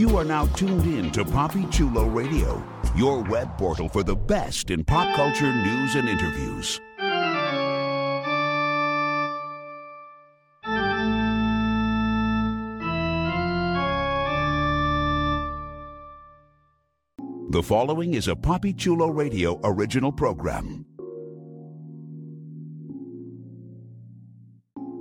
You are now tuned in to Papi Chulo Radio, your web portal for the best in pop culture news and interviews. The following is a Papi Chulo Radio original program.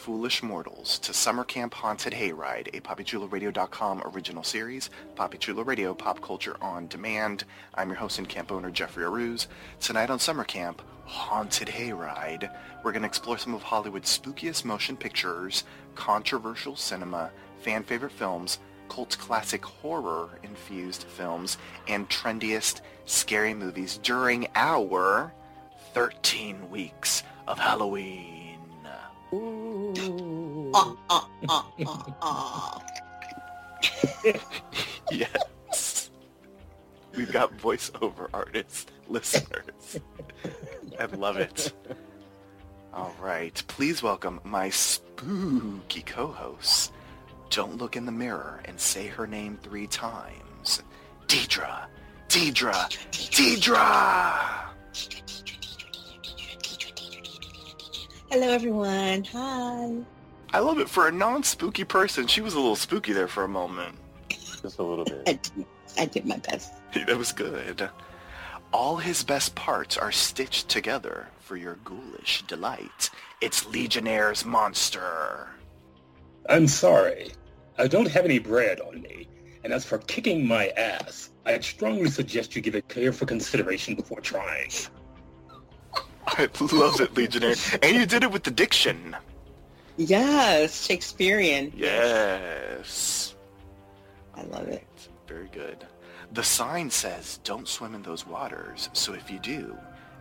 Foolish mortals, to Summer Camp Haunted Hayride, a PapiChuloRadio.com original series, Papi Radio, pop culture on demand. I'm your host and camp owner, Jeffrey Arauz. Tonight on Summer Camp, Haunted Hayride, we're going to explore some of Hollywood's spookiest motion pictures, controversial cinema, fan favorite films, cult classic horror-infused films, and trendiest scary movies during our 13 weeks of Halloween. Yes. We've got voiceover artists, listeners. I love it. All right. Please welcome my spooky co-hosts. Don't look in the mirror and say her name three times. Deidre. Deidre. Deidre! Hello, everyone. Hi. I love it. For a non-spooky person, she was a little spooky there for a moment. Just a little I bit. did, I did my best. That was good. All his best parts are stitched together for your ghoulish delight. It's Legionnaire's Monster. I'm sorry. I don't have any bread on me. And as for kicking my ass, I'd strongly suggest you give it careful consideration before trying. I love it, Legionnaire. And you did it with the diction. Yes, Shakespearean. Yes. I love it. Very good. The sign says, don't swim in those waters, so if you do,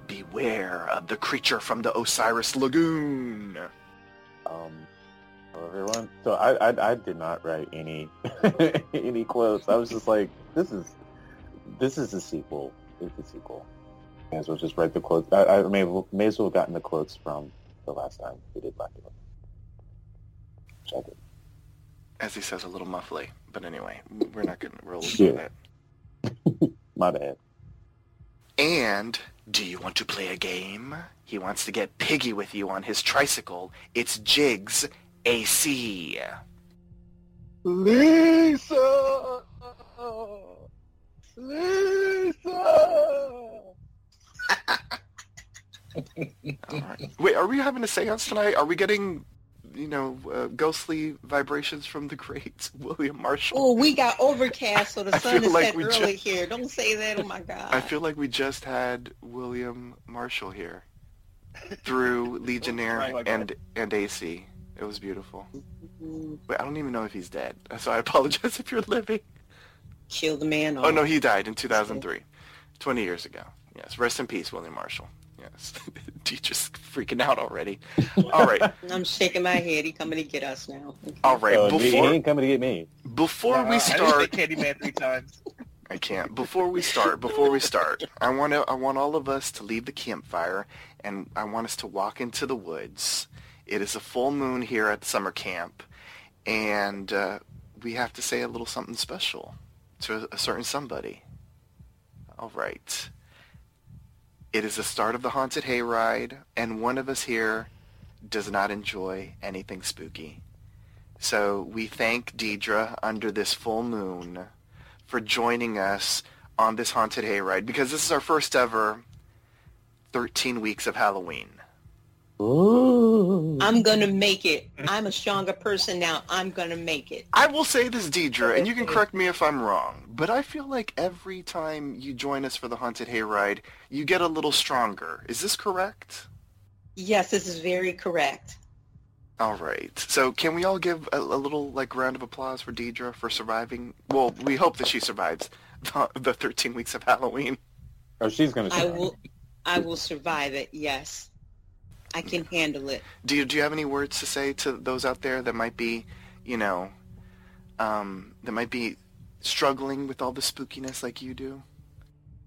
beware of the creature from the Osiris Lagoon. Um, hello everyone. So I, I I did not write any any quotes. I was just like, this is this is a sequel. It's a sequel. May as well just write the quotes. I, I may may as well have gotten the quotes from the last time we did Black Mirror. Which I did. As he says, a little muffly. But anyway, we're not going to roll with Yeah. that. My bad. And do you want to play a game? He wants to get piggy with you on his tricycle. It's Jigs AC. Lisa! Lisa! All right. Wait, are we having a seance tonight? Are we getting, you know, uh, ghostly vibrations from the great William Marshall? Oh, we got overcast, so the I sun is like set we early just- here. Don't say that. Oh my God. I feel like we just had William Marshall here through Legionnaire Oh and and AC. It was beautiful. Mm, Wait, I don't even know if he's dead, so I apologize if you're living. Kill the man. Oh no, he died in 2003, 20 years ago. Yes, rest in peace, William Marshall. Yes, teacher's freaking out already. All right, I'm shaking my head. He coming to get us now. Okay. all right. Oh, he, he ain't coming to get me. before we Uh, start, I Candyman three times. I can't. Before we start, before we start, I want to. I want all of us to leave the campfire, and I want us to walk into the woods. It is a full moon here at summer camp, and uh, we have to say a little something special to a, a certain somebody. All right. It is the start of the haunted hayride, and one of us here does not enjoy anything spooky. So we thank Deidre under this full moon for joining us on this haunted hayride because this is our first ever 13 weeks of Halloween. Ooh. I'm gonna make it. I'm a stronger person now. I'm gonna make it. I will say this, Deidre, and you can correct me if I'm wrong, but I feel like every time you join us for the Haunted Hayride, you get a little stronger. Is this correct? Yes, this is very correct. All right. So can we all give a, a little like round of applause for Deidre for surviving? Well, we hope that she survives the, the 13 weeks of Halloween. Oh, she's gonna. I will. I will survive it. Yes, I can handle it. Do you, do you have any words to say to those out there that might be, you know, um, that might be struggling with all the spookiness like you do?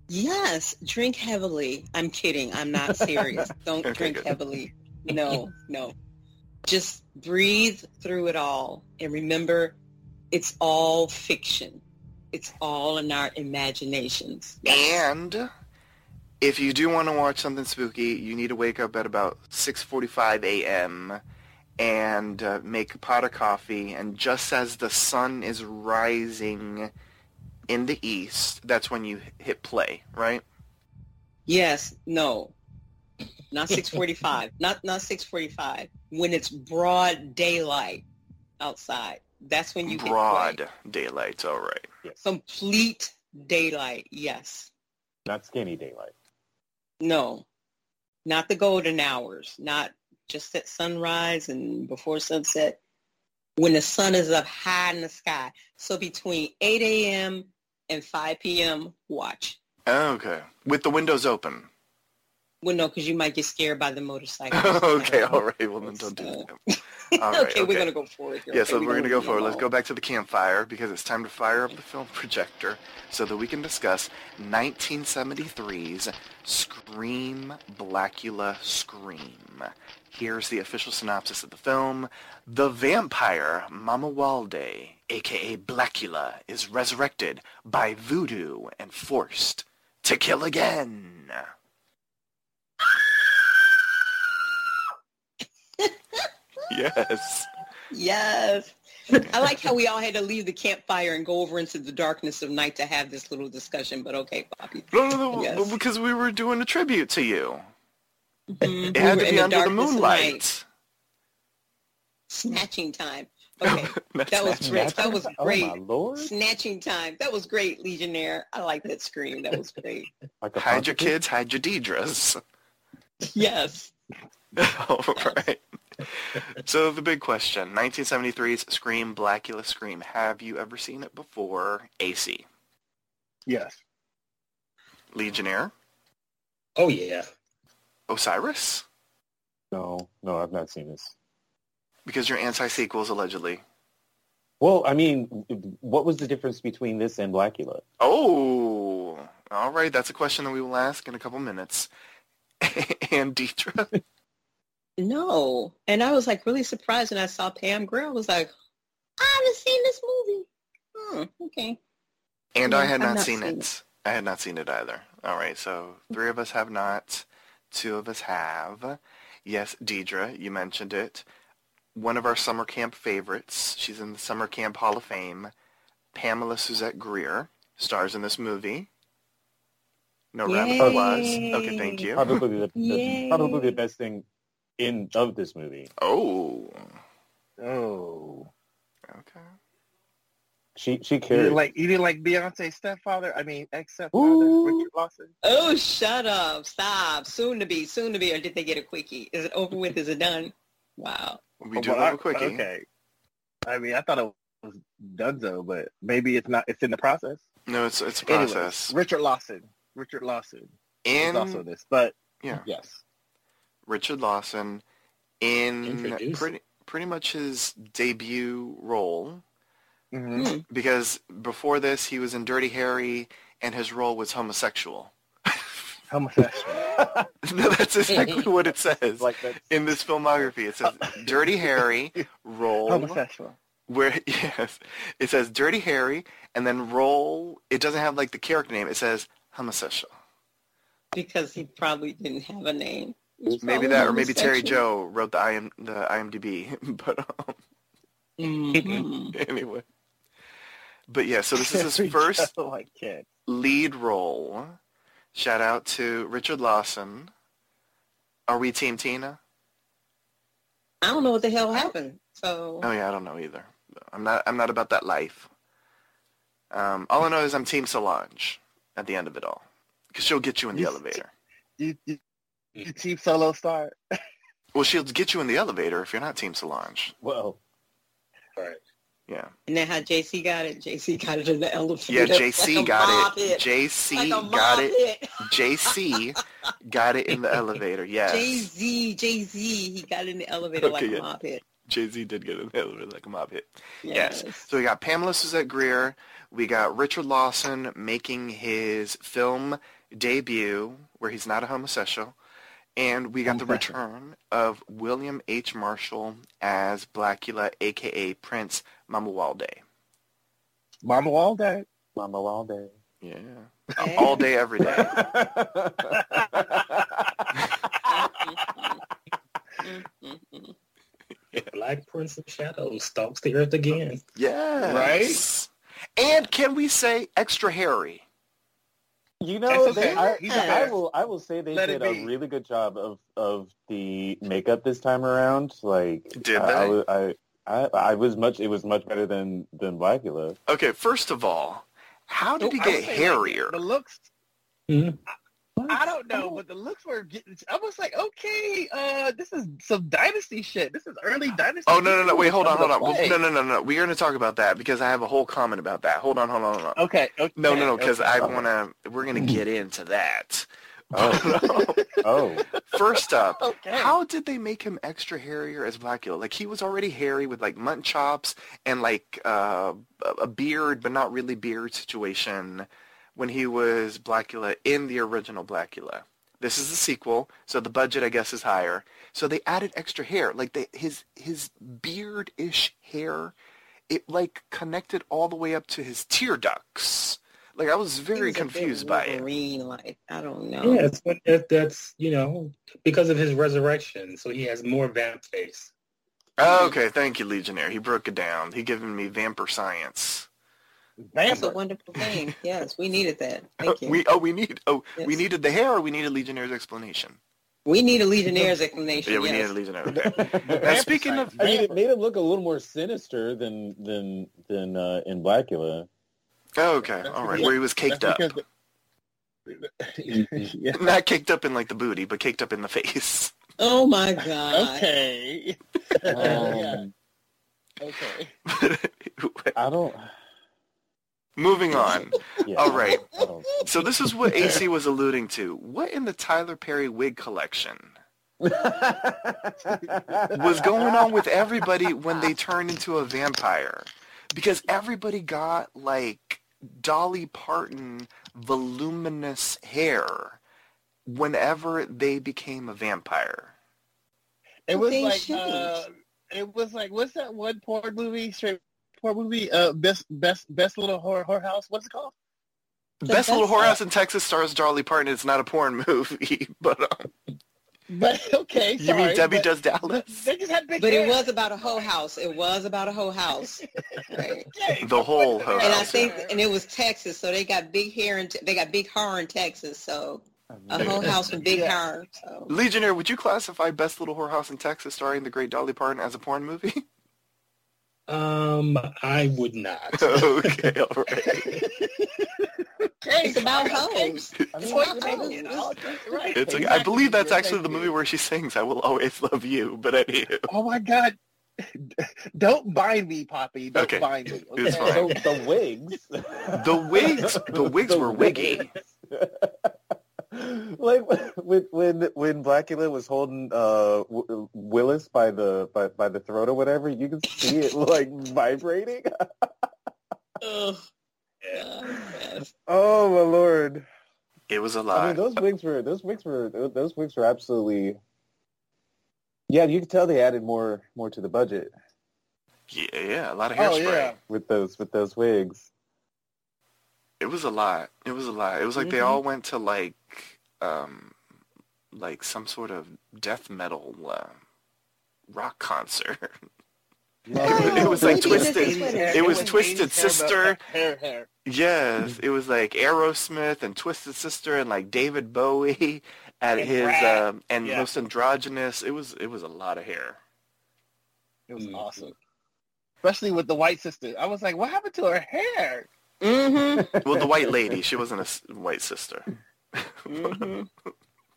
Yes, drink heavily. I'm kidding. I'm not serious. Don't Okay, drink good. heavily. No, no. Just breathe through it all and remember it's all fiction. It's all in our imaginations. Yes. And if you do want to watch something spooky, you need to wake up at about 6:45 a.m. and uh, make a pot of coffee. And just as the sun is rising in the east, that's when you hit play, right? Yes, no. Not 645. not not 645. When it's broad daylight outside. That's when you hit play. Broad daylight, all right. Complete daylight. Yes. Not skinny daylight. No. Not the golden hours. Not just at sunrise and before sunset. When the sun is up high in the sky. So between 8 a.m. and 5 p.m. watch. Okay, with the windows open. Well, no, because you might get scared by the motorcycle. okay, all right. Well, then don't do that. All right, okay, we're gonna go forward. Here. Yeah, Okay, so we're we're going to go forward. Let's go back to the campfire because it's time to fire up the film projector so that we can discuss 1973's Scream Blacula Scream. Here's the official synopsis of the film. The vampire Mamuwalde, aka Blacula, is resurrected by voodoo and forced to kill again. Yes. Yes. I like how we all had to leave the campfire and go over into the darkness of night to have this little discussion. But okay, Bobby. No, no, no, Yes. because we were doing a tribute to you. Mhm. It had were to in be under the darkness of night. moonlight. Snatching time. Okay, that was great. That was Oh great. my lord! Snatching time. That was great, Legionnaire. I like that scream. That was great. Like Hide your kids, hide your Deidres. Yes. All right. So the big question, 1973's Scream, Blacula Scream. Have you ever seen it before? AC. Yes. Legionnaire? Oh yeah. Osiris? No, no, I've not seen this. Because you're anti-sequels, allegedly. Well, I mean, what was the difference between this and Blacula? Oh, all right. That's a question that we will ask in a couple minutes. and Deidre? No. And I was like really surprised when I saw Pam Grier. I was like, I haven't seen this movie. Hmm, okay. And No, I had not, not seen, seen it. I had not seen it either. All right, so three of us have not. Two of us have. Yes, Deidre, you mentioned it. One of our summer camp favorites. She's in the Summer Camp Hall of Fame. Pamela Suzette Grier stars in this movie. No round of applause. Okay, thank you. Probably the, the probably the best thing in of this movie. Oh, Oh. okay. She she You didn't like you didn't like Beyonce's stepfather? I mean ex stepfather, Richard Lawson? Oh, shut up. Stop. Soon to be. Soon to be. Or did they get a quickie? Is it over with? Is it done? Wow. We do but have I- a quickie. Okay. I mean I thought it was done Dunzo, but maybe it's not it's in the process. No, it's it's a Anyways, process. Richard Lawson. Richard Lawson In also this. But yeah. yes. Richard Lawson in Introduce. pretty pretty much his debut role hmm Hmm. because before this he was in Dirty Harry and his role was homosexual. Homosexual. no, that's exactly what it says like in this filmography. It says Dirty Harry role Homosexual. where yes, it says Dirty Harry and then role. It doesn't have like the character name. It says homosexual. Because he probably didn't have a name. Maybe that, or maybe Terry. Joe wrote the IM the IMDb. but um, Mhm. anyway, but yeah. So this is his first Joe, lead role. Shout out to Richard Lawson. Are we Team Tina? I don't know what the hell happened. So Oh yeah, I don't know either. I'm not. I'm not about that life. Um, all I know is I'm Team Solange at the end of it all, because she'll get you in the You- elevator. You, you, you Team Solo Star. Well, she'll get you in the elevator if you're not Team Solange. Well, Right. Yeah. and then how Jay Z got it. Jay Z got it in the elevator. Yeah, Jay Z Like got mob it. Jay Z Like got mob it. Jay Z got it in the elevator. Yes. Jay Z, Jay Z, he got in the elevator like Okay, a yeah. mob hit. Jay Z did get in the elevator like a mob hit. Yes. Yes. So we got Pamela Suzette Grier. We got Richard Lawson making his film debut, where he's not a homosexual. And we got the return of William H. Marshall as Blacula, a.k.a. Prince Mamuwalde. Mama Walday. Mama all day. Yeah. Hey. All day, every day. Black Prince of Shadows stalks the earth again. Yes. And can we say extra hairy? You know, That's they. I, I will. I will say they Let did a really good job of of the makeup this time around. Like, Did I, I they? was- I, I, I was much. It was much better than than Blacula. Okay, first of all, how did he I would get like, hairier? The looks, mm-hmm. I don't know, but the looks were getting. I was like, okay, uh, this is some dynasty shit. This is early dynasty. Oh no no no! Wait, hold on hold on. play. No no no no. We're gonna talk about that because I have a whole comment about that. Hold on hold on hold on. Okay. okay No no no because okay. I wanna. We're gonna get into that. Oh, oh, First up, Okay. how did they make him extra hairier as Blacula? Like he was already hairy with like mutton chops and like uh, a beard, but not really beard situation when he was Blacula in the original Blacula. This is the sequel, so the budget I guess is higher. So they added extra hair, like they, his his beard-ish hair, it like connected all the way up to his tear ducts. Like I was He very was a bit confused by it. Wolverine, like I don't know. Yeah, it's, when- that, that's, you know, because of his resurrection. So he has more vamp face. Oh, okay, thank you, Legionnaire. He broke it down. He given me vampire science. That's a wonderful thing. Yes, we needed that. Thank you. We oh we need oh we needed the hair or we needed Legionnaire's explanation. We need a Legionnaire's explanation. Yeah, we yes. needed Legionnaire. Okay. now speaking of. I mean, it made him look a little more sinister than than than uh, in Blacula. oh, okay, all right, because- where he was caked up, That's yeah. not caked up in like the booty, but caked up in the face. Oh my God. Okay. yeah. Um, Okay. I don't. Moving on. Yeah, All right. So this is what AC was alluding to. What in the Tyler Perry wig collection was going on with everybody when they turned into a vampire? Because everybody got like Dolly Parton voluminous hair whenever they became a vampire. It was They like uh, it was like what's that one porn movie? Straight porn movie? Uh, best best best little horror whorehouse. What's it called? The Best Little best- Whorehouse in Texas stars Dolly Parton. It's not a porn movie, but um, But okay, you mean Debbie but Does Dallas? They just had big But hair. it was about a whole house. It was about a whole house. Right. Okay, The whole but- hoe And I think, and it was Texas, so they got big hair and they got big hair in Texas. So a whole house with big Yeah. hair. So Legionnaire, would you classify Best Little Whorehouse in Texas starring the great Dolly Parton as a porn movie? Um, I would not. okay, all right. It's about okay. hoes. I mean, Well, you know, you know, right. It's okay. I believe that's actually the movie where she sings "I Will Always Love You." But anywho, Oh my god! Don't bind me, Poppy. Don't Okay. bind me. It's fine. the, the wigs. The wigs- the wigs were wiggy. Like when when when Blacula was holding uh w- Willis by the by, by the throat or whatever, you can see it like vibrating. Ugh. God. Oh my lord! it was a I lie. mean, those wigs were those wigs were those wigs were absolutely. Yeah, you can tell they added more more to the budget yeah, yeah, a lot of Oh hairspray. yeah. with those with those wigs. It was a lot. It was a lot. It was like they Mhm. all went to like, um, like some sort of death metal uh, rock concert. Oh, it was like maybe this Twisted. It was was Twisted 80s hair, Sister. Hair, hair. Yes, it was like Aerosmith and Twisted Sister and like David Bowie at And his Brad. um, and Yeah. most androgynous. It was it was a lot of hair. It was Mhm. awesome. Especially with the white sister. I was like, what happened to her hair? Mm-hmm. Well, the white lady, she wasn't a white sister. mm-hmm.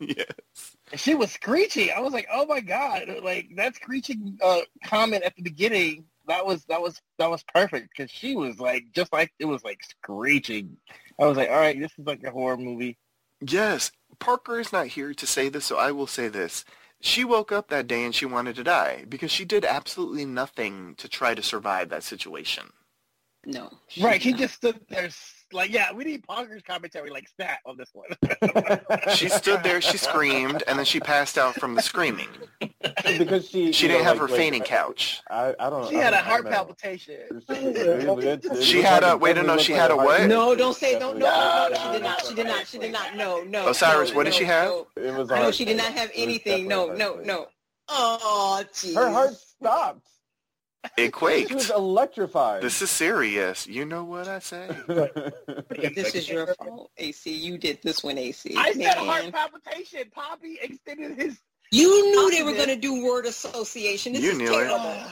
yes. She was screeching. I was like, oh my god! Like that screeching uh, comment at the beginning. That was that was that was perfect because she was like just like it was like screeching. I was like, all right, this is like a horror movie. Yes. Parker is not here to say this, so I will say this. She woke up that day and she wanted to die because she did absolutely nothing to try to survive that situation. No. Right? He not. just stood there like, yeah, we need Parker's commentary like stat on this one. She stood there, she screamed, and then she passed out from the screaming. because she She didn't know, have like- her like, fainting couch. I, I don't. Know. She I had a don't- I heart palpitation. She had a- wait, no, no, she had a what? No, don't say don't. No, no, no, she did not. She did not. She did not. No, no. Osiris, no, what did no, she have? No, It was. no she did not have anything. No, no, no. Oh, jeez. Her heart stopped. It quaked. She was electrified. This is serious. You know what I say. This is your fault, AC. You did this one, AC. I said Man. heart palpitation. Poppy extended his. You knew they were going to do word association. This You is knew it.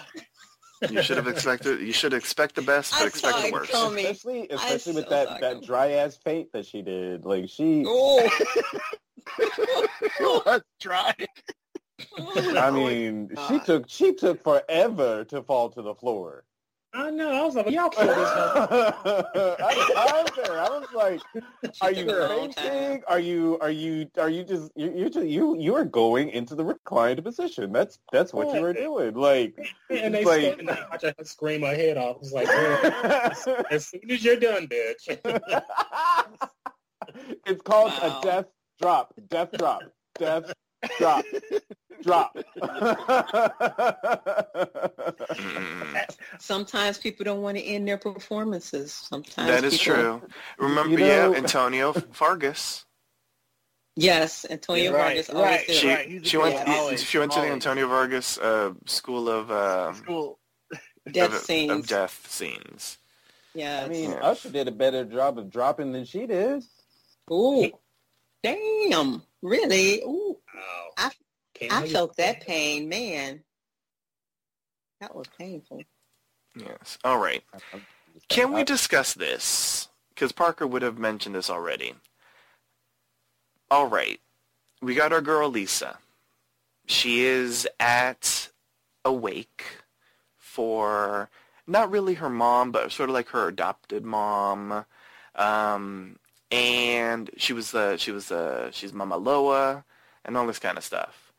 You should have expected. You should expect the best, but I expect saw the worst. coming. especially especially with that that that dry ass paint that she did. Like she, Oh. It was dry. I mean, she took she took forever to fall to the floor. I know. I was like, y'all kill this. I, I was there. I was like, "Are you took fainting? Are you are you are you just you you just, you you are going into the reclined position? That's that's what you were doing. Like, And they Like- like, and I watch her scream her head off. I was like, "Girl, as soon as you're done, bitch. it's called Wow. a death drop. Death drop. Death drop. Drop. Sometimes people don't want to end their performances. Sometimes That is people- true. Remember, You know- yeah, Antonio Fargas. Yes, Antonio Right, Vargas always right. did. She Right, she went one, always, she went to the. Antonio Fargas uh, School of uh, School. Death of, scenes. of death scenes. Yes. I mean, Yeah. Usher did a better job of dropping than she did. Ooh. Damn. Really? Ooh. Wow. I- Can't I felt that pain, man. That was painful. Yes. All right. Can we discuss this? Because Parker would have mentioned this already. All right. We got our girl Lisa. She is at a wake for not really her mom, but sort of like her adopted mom. Um, and she was the she was the she's Mama Loa and all this kind of stuff.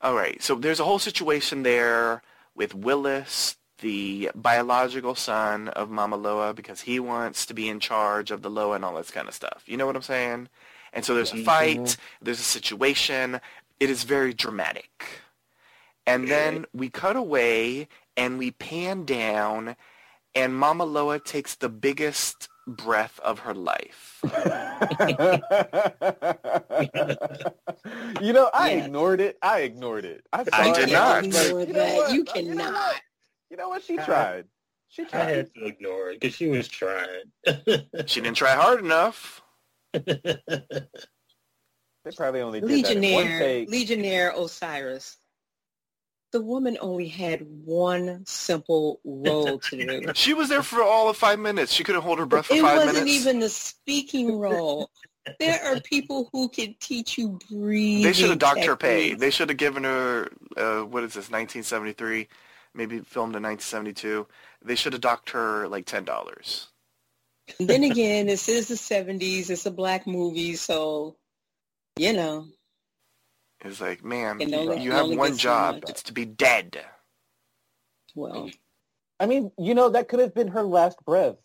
All right. So there's a whole situation there with Willis, the biological son of Mama Loa, because he wants to be in charge of the Loa and all this kind of stuff. You know what I'm saying? And so there's a mm-hmm. fight, there's a situation. It is very dramatic. And then we cut away and we pan down and Mama Loa takes the biggest breath of her life. you know, I Yeah. ignored it. I ignored it. I, saw I did and not. was like, Ignore you know that. what? You You know cannot. You know what? She tried. She tried. I tried. had to ignore it because she was trying. She didn't try hard enough. They probably only did that in one Legionnaire, take. Legionnaire Osiris. The woman only had one simple role to do. She was there for all of five minutes. She couldn't hold her breath for It five wasn't even the speaking role. There are people who can teach you breathing. They should have docked her pay. They should have given her, uh, what is this, 1973, maybe filmed in 1972. They should have docked her like $10. then again, this is the 70s. It's a black movie, so, you know. It's like, ma'am, And you, only- you you have one get so job. It's to be dead. Well, I mean, you know, that could have been her last breath.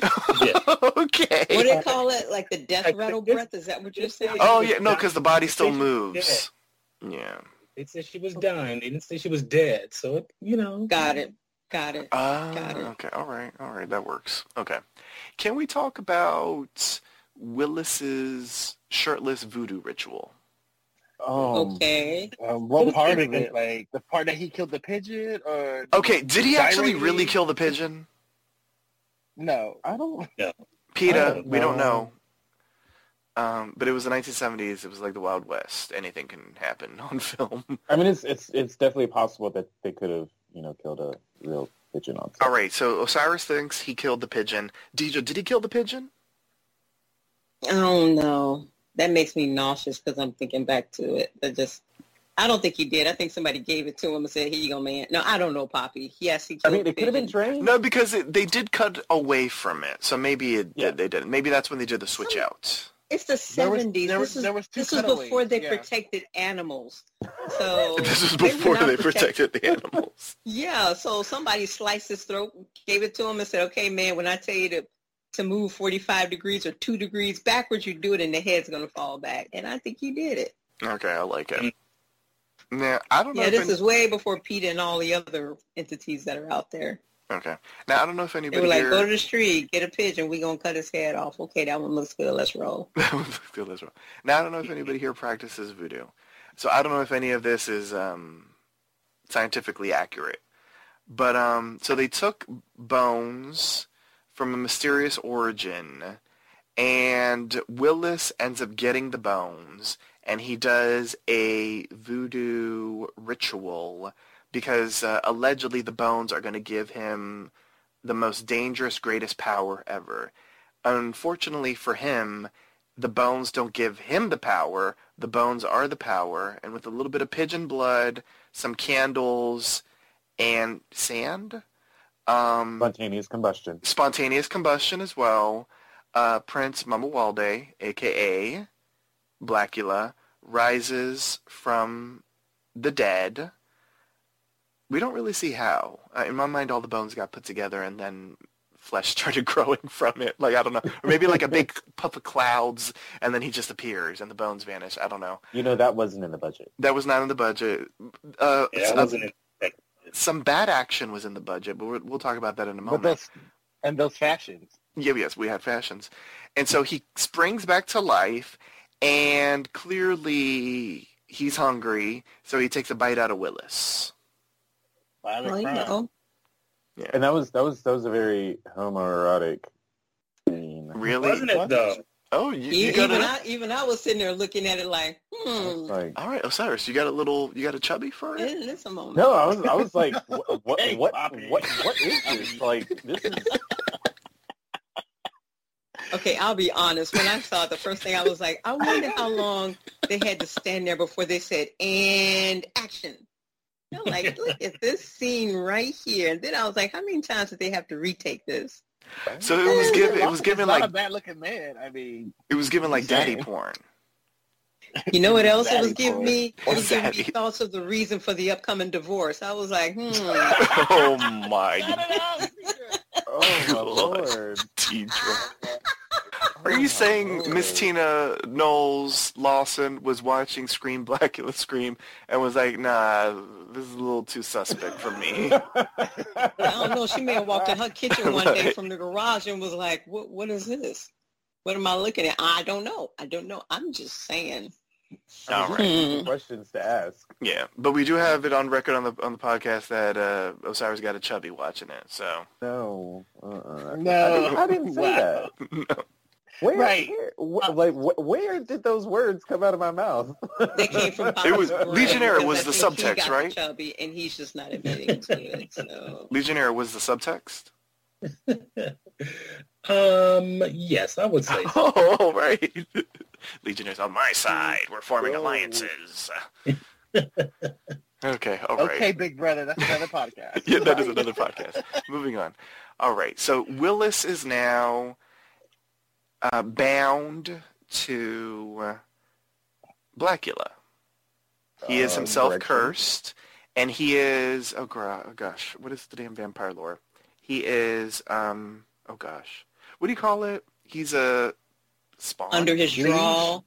Yeah. okay. what do they call it? Like the death Like, rattle this- breath? Is that what you're saying? Oh, yeah, no, because the body still moves. Yeah. They said she was dying. They didn't say she was dead. So, it, you know. Got it. Got it. Ah, Got it. okay. All right. All right. That works. Okay. Can we talk about Willis's shirtless voodoo ritual? Um, Okay. Um, what part of it? Like the part that he killed the pigeon, or Okay. Did he actually really kill the pigeon? no? I don't. PETA, don't we don't know. know. Um, but it was the 1970s. It was like the Wild West. Anything can happen on film. I mean, it's it's it's definitely possible that they could have you know, killed a real pigeon on All right, so Osiris thinks he killed the pigeon. Deidre, did he kill the pigeon? I don't know. That makes me nauseous because I'm thinking back to it. That just, I don't think he did. I think somebody gave it to him and said, "Here you go, man." No, I don't know, Poppy. Yes, he I mean, the it could have been pigeon. trained. No, because it, they did cut away from it, so maybe it Yeah. did. They did. Maybe that's when they did the switch out. It's the There was- seventies. there was- This is there was two this was before they yeah. protected animals. So This was before not they protected the animals. Yeah, so somebody sliced his throat, gave it to him, and said, "Okay, man, when I tell you to to move 45 degrees or two degrees backwards, you do it, and the head's gonna fall back." And I think you did it. Okay, I like it. Now I don't know. Yeah, if this any- is way before PETA and all the other entities that are out there. okay. Now I don't know if anybody. They anybody were like, here. "Go to the street, get a pigeon, we're gonna cut his head off." Okay, that one looks good. Let's roll. That one looks good as well. Now I don't know if anybody here practices voodoo, so I don't know if any of this is um, scientifically accurate. But um, so they took bones from a mysterious origin, and Willis ends up getting the bones, and he does a voodoo ritual because uh, allegedly the bones are going to give him the most dangerous, greatest power ever. Unfortunately for him, the bones don't give him the power. The bones are the power. And with a little bit of pigeon blood, some candles, and sand, um, Spontaneous combustion. spontaneous combustion as well, uh, Prince Mamuwalde, a.k.a. Blacula, rises from the dead. We don't really see how. Uh, in my mind, all the bones got put together and then flesh started growing from it. Like, I don't know. Or maybe like a big puff of clouds and then he just appears and the bones vanish. I don't know. You know that wasn't in the budget. That was not in the budget. Uh, Yeah, some- I wasn't in some bad action was in the budget, but we're, we'll talk about that in a But moment. those and those fashions. Yeah, yes, we had fashions. And so he springs back to life, and clearly he's hungry, so he takes a bite out of Willis. Violent Well, you crime. know, And that was that was that was a very homoerotic scene. Really? Wasn't it though? Oh, you, you even a... I, even I was sitting there looking at it like, It's hmm. like All right, Osiris, you got a little, you got a chubby for it? In this a moment. no, I was I was like, what what Hey, what, Poppy. what what is this? Like this is Okay, I'll be honest. When I saw it, the first thing I was like, I wonder how long they had to stand there before they said, and action. I'm like, look at this scene right here. And then I was like, how many times did they have to retake this? So it was given, it was given like, a bad looking man. I mean, it was given like daddy porn. You know what else it was giving me? It was giving me thoughts of the reason for the upcoming divorce. I was like, hmm. oh my oh my Lord. lord. Deidre. Oh Are you saying Miss. Tina Knowles Lawson was watching Scream Blacula Scream and was like, nah, this is a little too suspect for me? I don't know. She may have walked in her kitchen one day from the garage and was like, what, what is this? What am I looking at? I don't know. I don't know. I'm just saying. All right. Questions to ask. Yeah, but we do have it on record on the on the podcast that uh, Osiris got a chubby watching it. So No. Uh-uh. No. I didn't, I didn't say Wow. that. Where, Right. where, wh- like, where did those words come out of my mouth? They came from It was- Legionnaire was the think he subtext, got right? Chubby, and he's just not admitting to it. So Legionnaire was the subtext. Um, yes, I would say. so. Oh, right. Legionnaire's on my side. We're forming alliances. okay, all right. okay, Big Brother, that's another podcast. yeah, that is another podcast. Moving on. All right. So Willis is now uh, bound to uh, Blacula. He is Uh, himself direction. cursed, and he is oh, oh gosh, what is the damn vampire lore? He is um oh gosh, what do you call it? He's a spawn under his Liege? draw,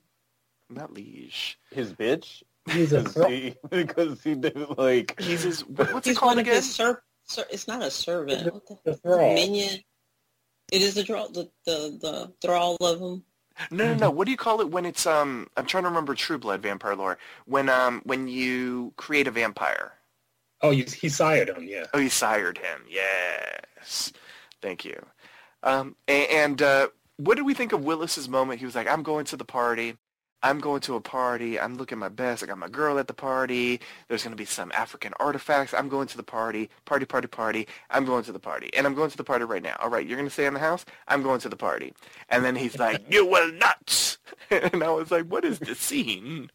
not liege. His bitch? He's a Because he, because he did, like... He's his what- what's it he's called one of again? his ser- ser- It's not a servant. What the the thrall. minion? It is the draw, the the the thrall of him. No, no, no. What do you call it when it's um? I'm trying to remember True Blood vampire lore. When um, when you create a vampire. Oh, you, he sired him. Yeah. Oh, he sired him. Yes. Thank you. Um, a- and uh, what did we think of Willis's moment? He was like, "I'm going to the party. I'm going to a party. I'm looking my best. I got my girl at the party. There's going to be some African artifacts. I'm going to the party. Party, party, party. I'm going to the party. And I'm going to the party right now. All right, you're going to stay in the house? I'm going to the party. And then he's like, you will not. And I was like, what is this scene?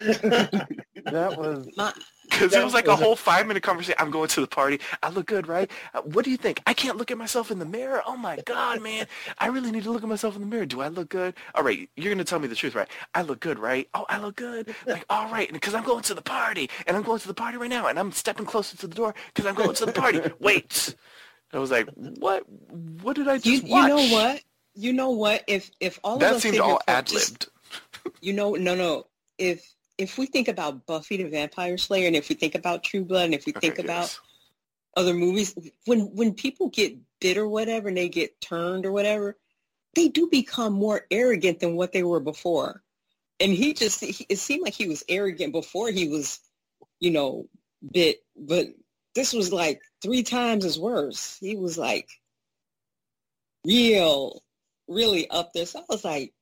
That was My, Because it was like a whole five minute conversation. I'm going to the party. I look good, right? Uh, what do you think? I can't look at myself in the mirror. Oh my God, man. I really need to look at myself in the mirror. Do I look good? All right. You're going to tell me the truth, right? I look good, right? Oh, I look good. Like, all right. Because I'm going to the party. And I'm going to the party right now. And I'm stepping closer to the door because I'm going to the party. Wait. I was like, what? What did I you, just watch? you know what? You know what? If if all of That us seemed all ad libbed. You know, no, no. If if we think about Buffy the Vampire Slayer, and if we think about True Blood, and if we think about other movies, when when people get bit or whatever, and they get turned or whatever, they do become more arrogant than what they were before. And he just he, it seemed like he was arrogant before he was, you know, bit, but this was like three times as worse. He was like real, really up there. So I was like,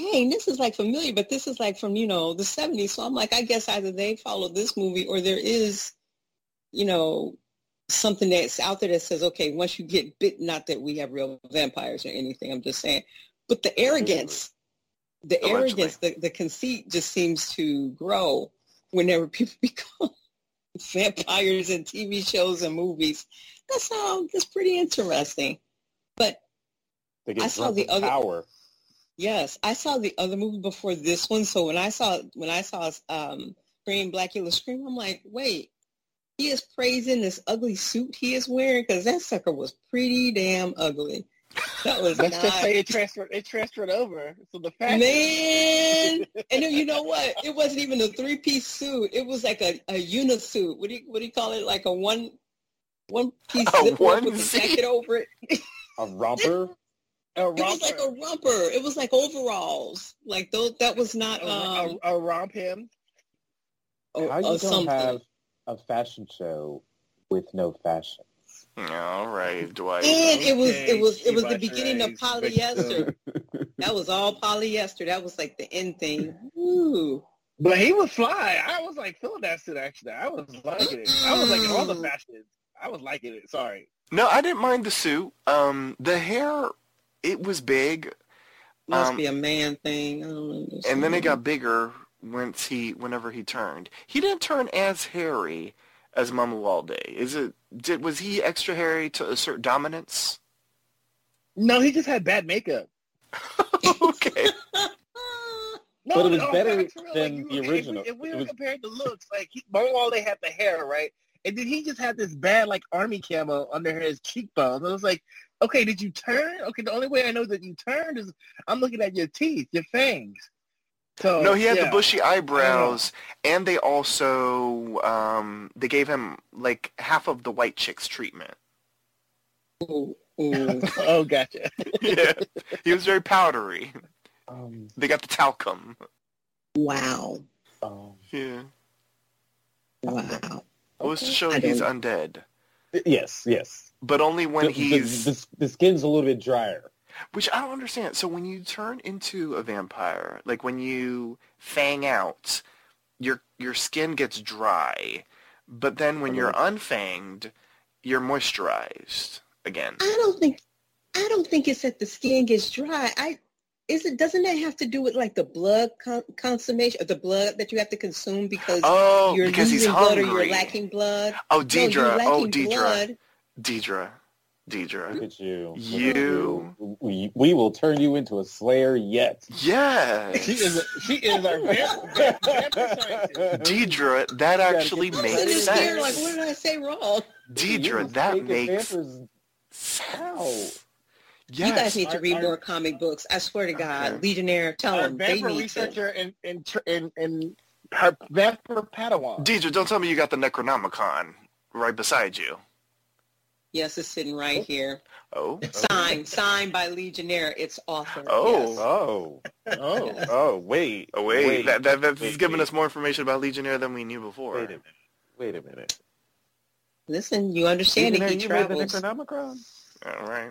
dang, this is like familiar, but this is like from, you know, the 70s. So I'm like, I guess either they followed this movie or there is, you know, something that's out there that says, okay, once you get bit, not that we have real vampires or anything, I'm just saying, but the arrogance, the Allegedly. arrogance, the, the conceit just seems to grow whenever people become vampires in TV shows and movies. That's um, that's pretty interesting. But I saw the other- power. Yes, I saw the other movie before this one. So when I saw when I saw um Scream Blacula Scream, I'm like, wait, he is praising this ugly suit he is wearing because that sucker was pretty damn ugly. That was Let's not just say it transferred. It transferred over. So the fact man. And then you know what? It wasn't even a three piece suit. It was like a a unisuit. What do you what do you call it? Like a one one piece A zipper with a jacket over it. A romper. a It was like a romper, romper. It was like overalls. Like those. That was not a, um a, a romp him. or, How you or don't have a fashion show with no fashion? All right, Dwight. And it was Okay, it was it was the beginning of polyester. that was all polyester. That was like the end thing. Ooh. But he was fly. I was like feeling that suit actually. I was liking it. I was liking all the fashions. I was liking it. Sorry. No, I didn't mind the suit. Um, the hair, it was big, Must Um, be a man thing. I don't understand. and then it got bigger once he, whenever he turned. He didn't turn as hairy as Mamuwalde. Is it? Did was he extra hairy to assert dominance? No, he just had bad makeup. okay. No, But it was no, better real. than you- the if we- original. If we, It were was- comparing the looks, like he, Marvel, they had the hair, right? And then he just had this bad like army camo under his cheekbones. I was like, okay, did you turn? Okay, the only way I know that you turned is I'm looking at your teeth, your fangs. So No, he had yeah. the bushy eyebrows, and they also um, they gave him like half of the white chicks treatment. Ooh, ooh. oh, gotcha. yeah, he was very powdery. Um, They got the talcum. wow. um, Yeah, Wow. was to show he's don't- undead, yes, yes. but only when the, the- he's the, the skin's a little bit drier. Which I don't understand. So when you turn into a vampire, like when you fang out, your your skin gets dry, but then when you're uh-huh. unfanged, you're moisturized again. I don't think I don't think it's that the skin gets dry. I is it doesn't that have to do with like the blood con- consummation or the blood that you have to consume because Oh, you're because he's losing blood or you're lacking blood? oh, No, Deidre. oh, lacking Deidre. blood. Deidre. Deidre. Look at you. You. We, we will turn you into a slayer yet. Yes. She is. A, she is our vamp- vamp- vampire. Deidre, that actually get I'm the makes sitting sense. here like, what did I say wrong? You Deidre, that makes vampire's- sense. You guys need to Our- read our- more comic books. I swear to God, Okay. Legionnaire, tell Our them they vampire need to. researcher and and and and her vampire Padawan. Deidre, don't tell me you got the Necronomicon right beside you. Yes, it's sitting right oh. here. Oh. Signed, signed by Legionnaire. Its author. Oh. yes. Oh, Oh, oh, wait. Oh, wait, that, that, that's wait, giving wait. us more information about Legionnaire than we knew before. Wait a minute. Wait a minute. Listen, you understand it. He you read the travels. Necronomicon? All right.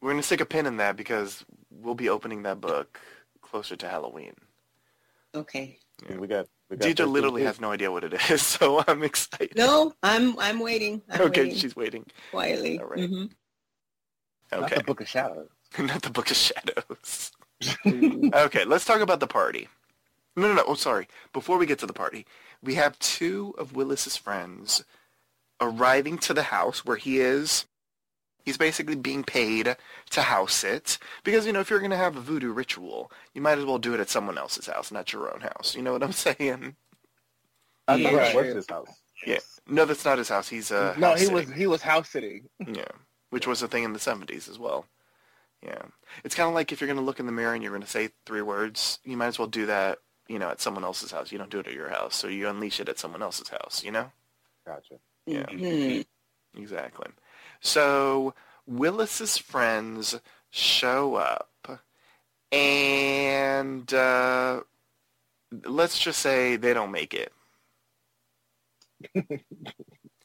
We're going to stick a pin in that because we'll be opening that book closer to Halloween. Okay. Yeah. We got. We got Deidre literally kids. has no idea what it is, so I'm excited. No, I'm I'm waiting. I'm okay, waiting she's waiting. quietly. All right. Mhm. Not Okay, the Book of Shadows. not the Book of Shadows. okay, let's talk about the party. No, no, no. Oh, sorry. Before we get to the party, we have two of Willis's friends arriving to the house where he is. He's basically being paid to house it because you know if you're gonna have a voodoo ritual, you might as well do it at someone else's house, not your own house. You know what I'm saying? I thought Right. it was his house. Yeah. No, that's not his house. He's uh, no, house he sitting. was he was house sitting. Yeah, which was a thing in the 70s as well. Yeah. It's kind of like if you're going to look in the mirror and you're going to say three words, you might as well do that, you know, at someone else's house. You don't do it at your house. So you unleash it at someone else's house, you know? Gotcha. Yeah, Mhm. exactly. So Willis's friends show up and uh, let's just say they don't make it.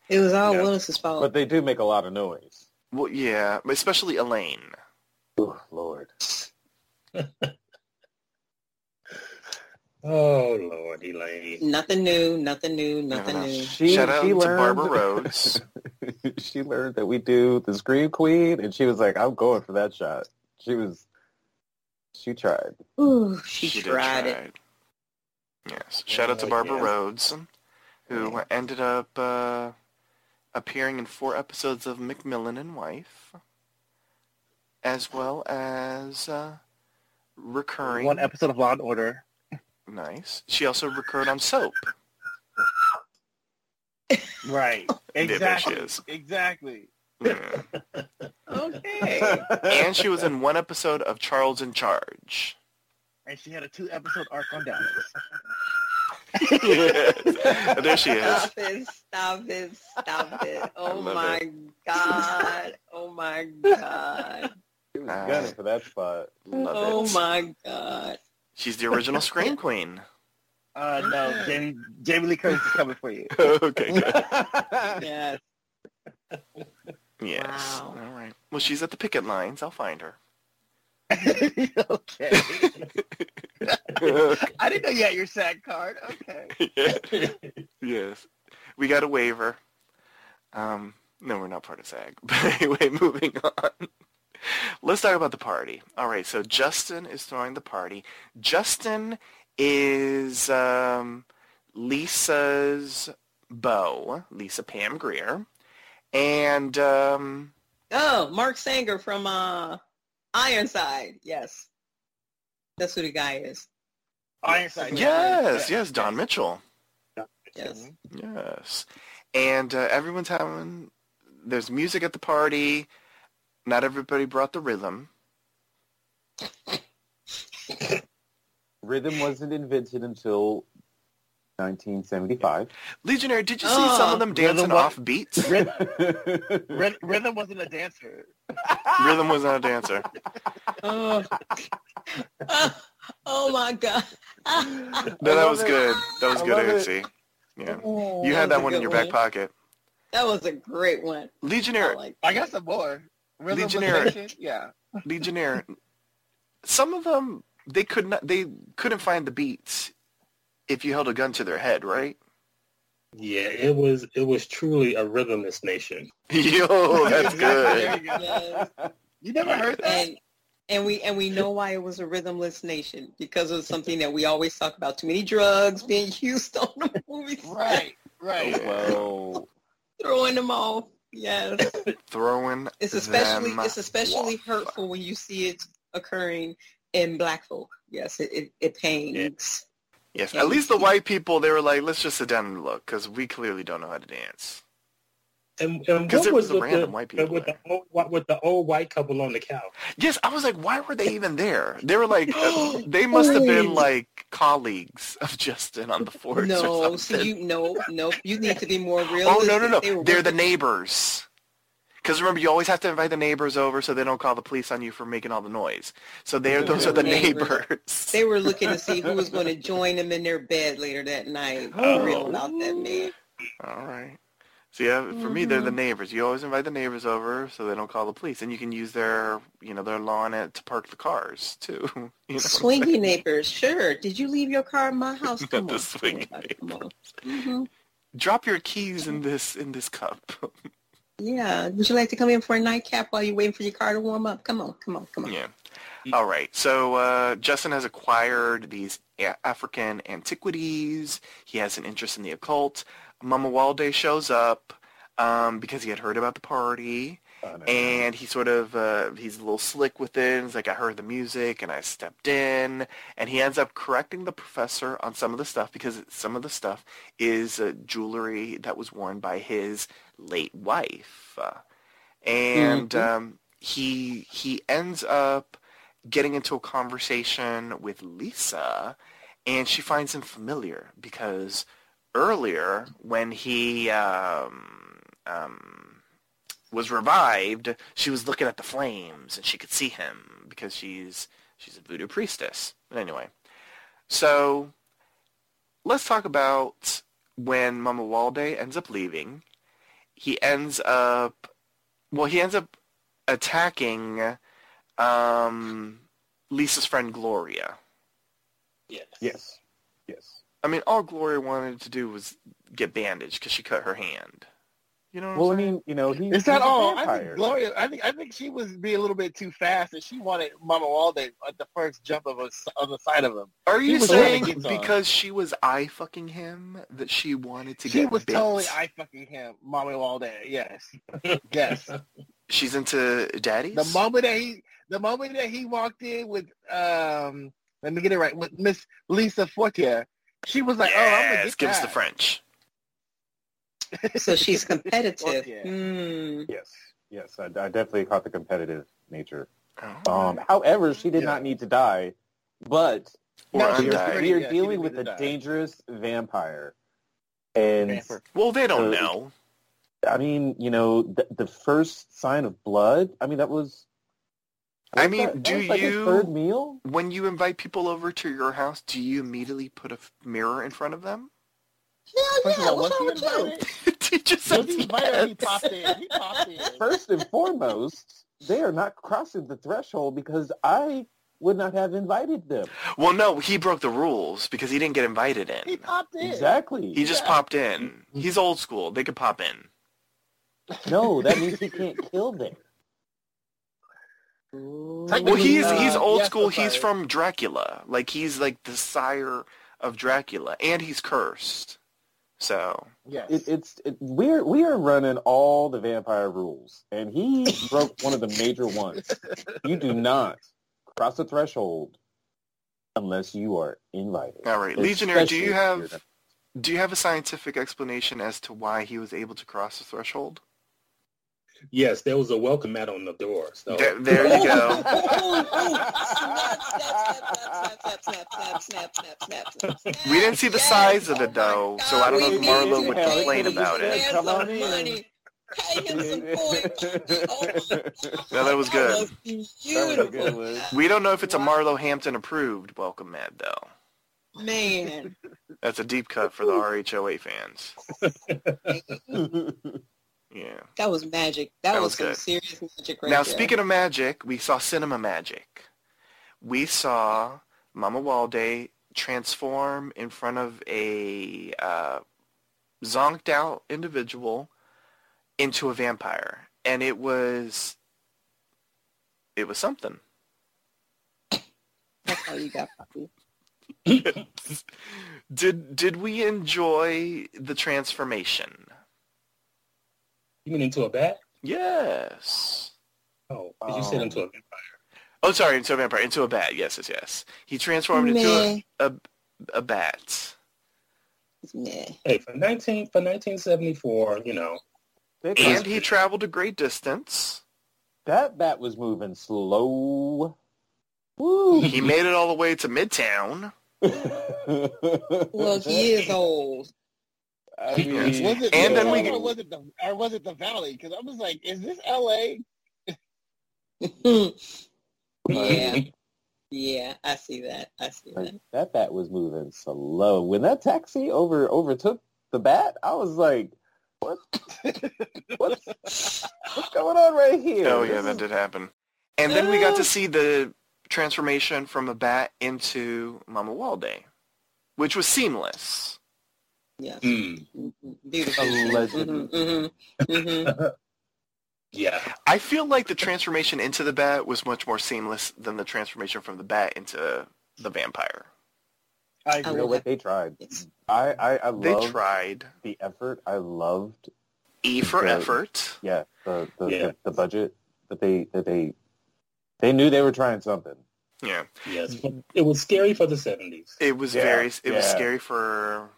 It was all Yeah. Willis's fault. But they do make a lot of noise. Well, yeah, especially Elaine. Oh Lord. Oh Lord, Elaine. nothing new. Nothing new. Nothing no. new. She, Shout out she to learned, Barbara Rhodes. she learned that we do the Scream Queen, and she was like, "I'm going for that shot." She was. She tried. Ooh, she, did tried it. Yes. Shout out to Barbara yes. Rhodes, who ended up uh, appearing in four episodes of McMillan and Wife, as well as uh, recurring. One episode of Law and Order. Nice. She also recurred on Soap. Right. Yeah, there she Exactly. is. Exactly. Yeah. Okay. and she was in one episode of Charles in Charge. And she had a two episode arc on Dallas. Yes. There she is. Stop it! Stop it! Stop it! Oh love my god! Oh my god! She was Ah. gunning for that spot. Love Oh it. my god! She's the original Scream Queen. Uh, no, Jamie, Jamie Lee Curtis is coming for you. okay, good. Yes. Yes. Wow. All right. Well, she's at the picket lines. I'll find her. okay. I didn't know you had your SAG card. Okay. yes. We got a waiver. Um, no, we're not part of SAG. But anyway, moving on. Let's talk about the party. All right, so Justin is throwing the party. Justin is um, Lisa's beau, Lisa Pam Grier. And um, Oh, Mark Sanger from uh, Ironside. Yes, that's who the guy is. Ironside. yes, yeah. yes, Don Mitchell. Yes. Yes. And uh, everyone's having, there's music at the party. Not everybody brought the rhythm. Rhythm wasn't invented until 1975. Legionnaire, did you see Oh, some of them oh. dancing wa- off beats? Rhythm, Rhythm wasn't a dancer. Rhythm was not a dancer. Oh. oh, oh my god. No, that was it. good. That was I good, love it. Yeah. Oh, You had was that one in good your back pocket. That was a great one. I like I got some more. Rhythm was Legionnaire. Yeah. Legionnaire, some of them, they could not, they couldn't find the beats if you held a gun to their head, right? Yeah, it was it was truly a rhythmless nation. Yo, that's good. You yes. You never heard that? and and we and we know why it was a rhythmless nation because of something that we always talk about: too many drugs being used on the movies, Right. Right. well, throwing them off. Yes, Throwing it's especially it's especially off. hurtful when you see it occurring in black folk. Yes, it it, it pains. Yes, Yeah, at least the white people, they were like, let's just sit down and look, because we clearly don't know how to dance. And, and 'Cause what there was was with random the, white people with there. the old, what, with the old white couple on the couch? Yes, I was like, why were they even there? They were like, they must have been like colleagues of Justin on the force No, or so you no no you need to be more realistic. oh, no, no, no. They were They're the neighbors. Because remember, you always have to invite the neighbors over so they don't call the police on you for making all the noise. So they're, those are the Neighbors. neighbors. They were looking to see who was going to join them in their bed later that night. Oh. Real about that man. All right. So yeah, for me, they're the Mhm. neighbors. You always invite the neighbors over so they don't call the police, and you can use their, you know, their lawn at, to park the cars too. You know Swingy neighbors, sure. Did you leave your car in my house? Come the on. swingy Come on. Mhm. Drop your keys in this in this cup. Yeah. Would you like to come in for a nightcap while you're waiting for your car to warm up? Come on, come on, come on. yeah. All right. So uh, Justin has acquired these African antiquities. He has an interest in the occult. Mamuwalde shows up um, because he had heard about the party. Oh, no. and he sort of uh, he's a little slick with it. He's like, I heard the music and I stepped in, and he ends up correcting the professor on some of the stuff because some of the stuff is uh, jewelry that was worn by his late wife, uh, and Mhm. um, he he ends up getting into a conversation with Lisa, and she finds him familiar because earlier when he um, um, was revived, she was looking at the flames and she could see him because she's she's a voodoo priestess. But anyway, so let's talk about when Mamuwalde ends up leaving. He ends up well, he ends up attacking um, Lisa's friend Gloria. Yes. yes, yes. I mean, all Gloria wanted to do was get bandaged because she cut her hand. You know what Well, I I'm saying? mean, you know, he, Is that he's all? I vampire. think Gloria. I think I think she was being a little bit too fast, and she wanted Mamuwalde at the first jump of a, on the side of him. Are you saying trying to get some. because she was eye fucking him that she wanted to get? She get was bit? totally I fucking him, Mamuwalde. Yes, yes. She's into daddies. The moment that he, the moment that he walked in with, um, let me get it right, with Miss Lisa Fortier, she was like, "Oh, I'm gonna yes, get give us the French. So she's competitive. Yeah. Hmm. Yes, yes. I, I definitely caught the competitive nature. Oh. Um, however, she did Yeah. not need to die, but No, she was we are yeah, dealing with a die. dangerous vampire. And Vampire. Well, they don't Uh, know. I mean, you know, the, the first sign of blood. I mean, that was. I mean, that? That do like you- third meal? When you invite people over to your house, do you immediately put a f- mirror in front of them? Hell First of yeah, all, what's wrong he with you? invited? Teacher Was said he invited? or He popped in. He popped in. First and foremost, they are not crossing the threshold because I would not have invited them. Well, no, he broke the rules because he didn't get invited in. He popped in. Exactly. He just Yeah. popped in. He's old school. They could pop in. No, that means he can't kill them. Ooh. Well, he's uh, he's old yes, school. He's sorry. from Dracula. Like he's like the sire of Dracula, and he's cursed. So yeah, It, it's it, we're we are running all the vampire rules, and he broke one of the major ones. You do not cross the threshold unless you are invited. all right, Legionnaire, do you have do you have a scientific explanation as to why he was able to cross the threshold? Yes, there was a welcome mat on the door. So there, there you go. We didn't see the yes. size of it though, oh so I don't know if Marlo would complain about it. Come on in. Pay him some. Oh that was good. That was good we don't know if it's a Marlo Hampton approved welcome mat though. Man. That's a deep cut for the RHOA fans. Yeah. That was magic. That, That was, was some good. serious magic right now, there. speaking of magic, we saw cinema magic. We saw Mamuwalde transform in front of a uh, zonked out individual into a vampire, and it was it was something. That's all you got, Poppy. did did we enjoy the transformation? You mean into a bat? Yes. Oh, did you say Um, into a vampire? Oh, sorry, into a vampire, into a bat. Yes, yes, yes. He transformed into a, a a bat. Meh. Hey, for nineteen for nineteen seventy four, you know, And he traveled a great distance. that bat was moving slow. Woo. He made it all the way to Midtown. Well, he is old. I mean, Was it And then we- or was it the or was it the Valley? Because I was like, is this L.A.? yeah. Yeah, I see that. I see like, that. that bat was moving slow. When that taxi over overtook the bat, I was like, what? What's, what's going on right here? Oh yeah, This that is- did happen. And then we got to see the transformation from a bat into Mamuwalde, which was seamless. Yes. Mm, Mhm. Beautiful. Allegedly. hmm hmm yeah. I feel like the transformation into the bat was much more seamless than the transformation from the bat into the vampire. I I You agree. know what they tried? Yes. I I, I They loved tried. the effort. I loved E for The- effort. yeah the the, Yeah. the the budget that they that they they knew they were trying something. Yeah. Yes. It was scary for the 70s. It was Yeah, very it was scary for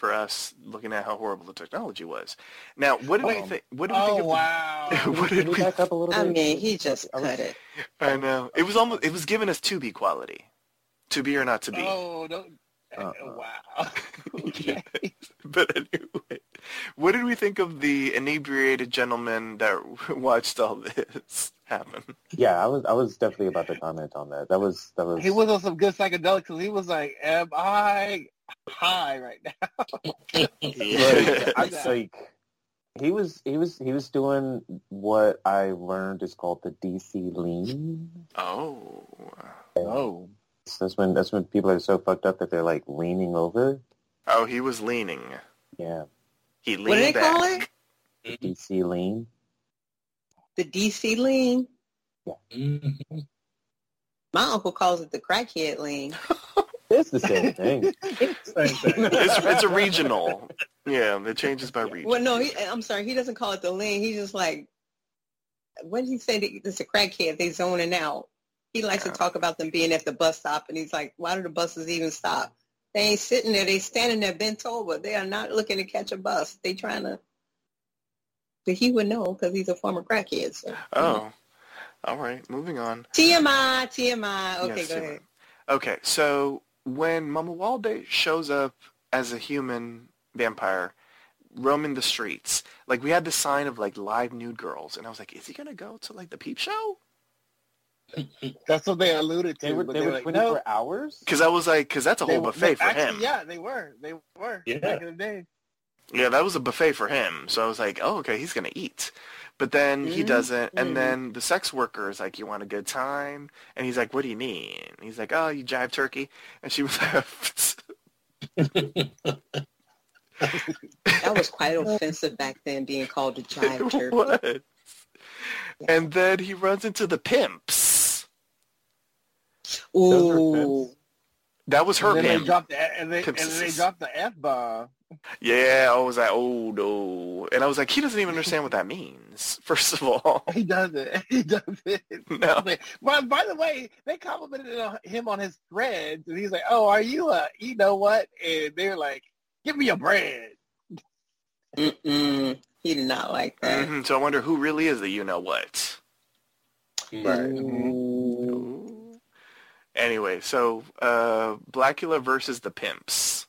for us looking at how horrible the technology was. Now, what did we Um, think what did we Oh think of wow. the, what Can did we we back up a little I mean, he just I cut it. I know. It was almost it was giving us to be quality. To be or not to be. Oh no. Uh-uh. wow. okay. But anyway, what did we think of the inebriated gentleman that watched all this happen? Yeah, I was I was definitely about to comment on that. That was that was He was on some good psychedelics he was like, "Am I high right now?" like, I, like he was he was he was doing what I learned is called the DC lean. Oh. Oh. So that's when that's when people are so fucked up that they're like leaning over. Oh, he was leaning. Yeah, He leaned What do they back. call it? DC lean. The DC lean. Mhm. My uncle calls it the crackhead lean. It's the same thing. Same thing. It's, it's a regional. Yeah, it changes by region. Well, no, he, I'm sorry. He doesn't call it the lean. He's just like, what did he say? that It's a crackhead. They zoning out. He likes Yeah. to talk about them being at the bus stop, and he's like, why do the buses even stop? They ain't sitting there. They standing there bent over. They are not looking to catch a bus. They trying to. But he would know because he's a former crackhead. So. Oh. All right, moving on. TMI, TMI. Okay, Yes, go Simon. ahead. Okay, so when Mama Walde shows up as a human vampire roaming the streets, like we had the sign of like live nude girls, and I was like, is he gonna go to like the peep show? That's what they alluded to. They were but they were like, 24 no, hours. Because I was like, because that's a whole were- buffet for actually, him. Yeah, they were. They were. Yeah. Back in the day. Yeah, that was a buffet for him. So I was like, oh, okay, he's gonna eat. But then he Mhm, doesn't, and mhm. then the sex worker is like, you want a good time? And he's like, what do you mean? He's like, oh, you jive turkey, and she was like, That was quite offensive back then, being called a jive it turkey. was. And then he runs into the pimps. Those are Ooh. That was her and then they pimp. dropped the and they, and then they is- dropped the f bomb. Yeah, I was like, oh no. And I was like, he doesn't even understand what that means, first of all. He does it. He does it. No. But by the way, they complimented him on his threads, and he's like, "Oh, are you a you know what?" And they're like, "Give me your bread." Mm-mm. He did not like that. Mhm, So I wonder who really is the you know what. Ooh. Anyway, so uh, Blacula versus the Pimps,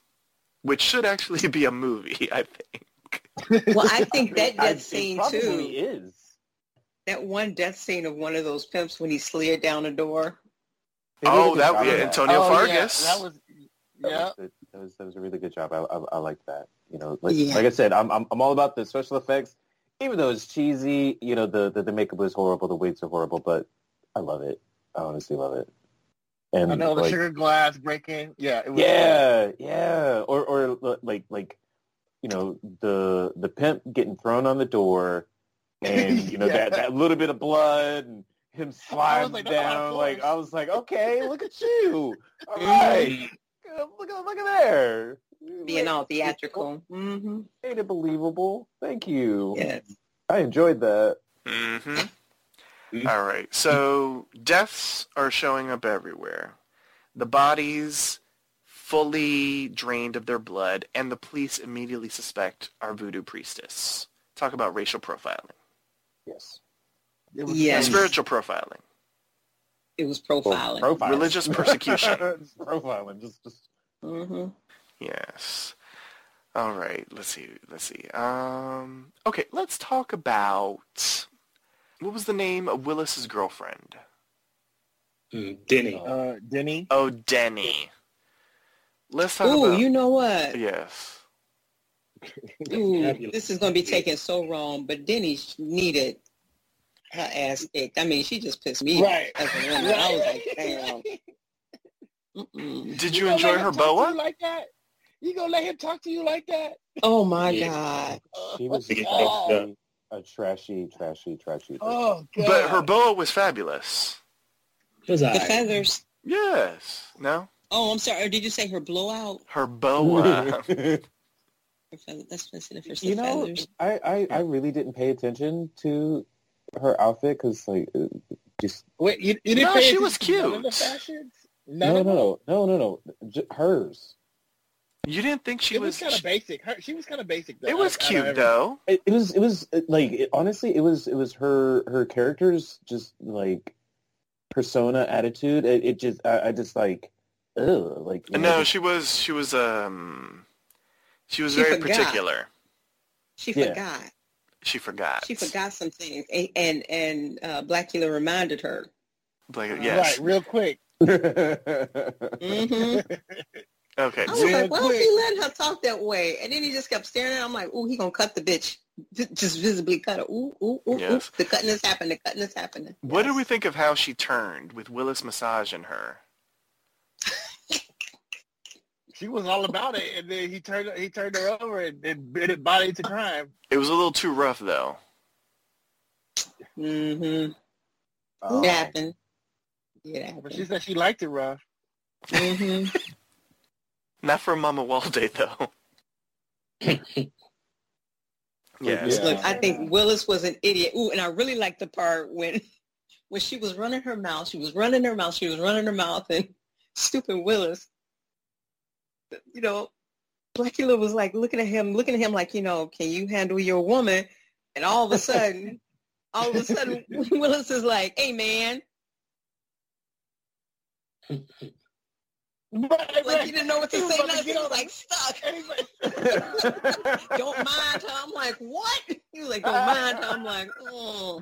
which should actually be a movie, I think. Well, I think that death it scene probably too. is. That one death scene of one of those pimps when he slid down the door. They oh, did a Oh, that job yeah, Antonio Oh, yeah, Fargas. that was That yeah. was, that was that was a really good job. I I, I like that. You know, like, Yeah. like I said, I'm, I'm I'm all about the special effects, even though it's cheesy. You know, the the, the makeup was horrible, the wigs are horrible, but I love it. I honestly love it. And I know the like, sugar glass breaking. Yeah, it was yeah, yeah, or or like like you know the the pimp getting thrown on the door, and you know Yeah. that that little bit of blood and him sliding like, that's a down. Like. I was like, okay, look at you. All right, look at look at there. Being all theatrical. Mm-hmm. Made it believable. Thank you. Yes. I enjoyed that. hmm Mhm. All right, so deaths are showing up everywhere. The bodies fully drained of their blood, and the police immediately suspect our voodoo priestess. Talk about racial profiling. Yes. It was Yes. Spiritual profiling. It was profiling. Profiling. Religious persecution. profiling. Just just mm-hmm. Yes. All right. Let's see. Let's see. Um. Okay. Let's talk about what was the name of Willis's girlfriend? Mm, Denny. Uh, Denny. Oh, Denny. Let's talk Ooh, about. you know what? Yes. Ooh, this is going to be taken so wrong, but Denny needed her ass kicked. I mean, she just pissed me Right. off as a woman. I was like, damn. Mm-mm. Did you gonna enjoy her him talk to boa? you like that? You gonna let him talk to you like that? Oh my Yeah. God. She was Yeah. Trashy, a trashy, trashy, trashy. Oh god. But her boa was fabulous. Was The feathers. Yes. No? Oh, I'm sorry. Or did you say her blowout? Her boa. Her feather- That's that's the first. you know, feathers. I, I, I really didn't pay attention to her outfit because, like, uh, just Wait, you, you didn't No, pay she attention was to the cute. fashions? None no, no, no, no, no, no, hers. You didn't think she it was, was... kind of basic. Her, she was kind of basic. Though, it was out- out cute, everything. though. It, it was, it was like, it, honestly, it was, it was her, her character's just like persona, attitude. It, it just, I, I just like, ugh, like. you know, No, she was... She was, um... She was She very forgot. particular. She Yeah. forgot. She forgot. She forgot some things, and and, and uh, Blacula reminded her. Like, yes. Right, real quick. hmm Okay. I was Real like, why don't quick. he let her talk that way? And then he just kept staring at her. I'm like, ooh, he gonna cut the bitch. Just visibly cut her. Ooh, ooh, ooh, Yes. ooh. The cutting is happening. The cutting is happening. What did Yes. we think of how she turned with Willis massaging her? She was all about it, and then he turned he turned her over and, and bit it body to crime. It was a little too rough, though. Mm-hmm. Oh. It happened. It But she said she liked it rough. hmm Not for Mamuwalde, though. yes. Yeah. Look, I think Willis was an idiot. Ooh, and I really liked the part when when she was running her mouth. She was running her mouth. She was running her mouth, and stupid Willis, you know, Blacula was like looking at him, looking at him like, you know, can you handle your woman? And all of a sudden, all of a sudden, Willis is like, hey man, Right, like he didn't know what to He say. about Next, he was like stuck. Anyway. Don't mind her. I'm like, what? He was like, don't mind her. I'm like, oh.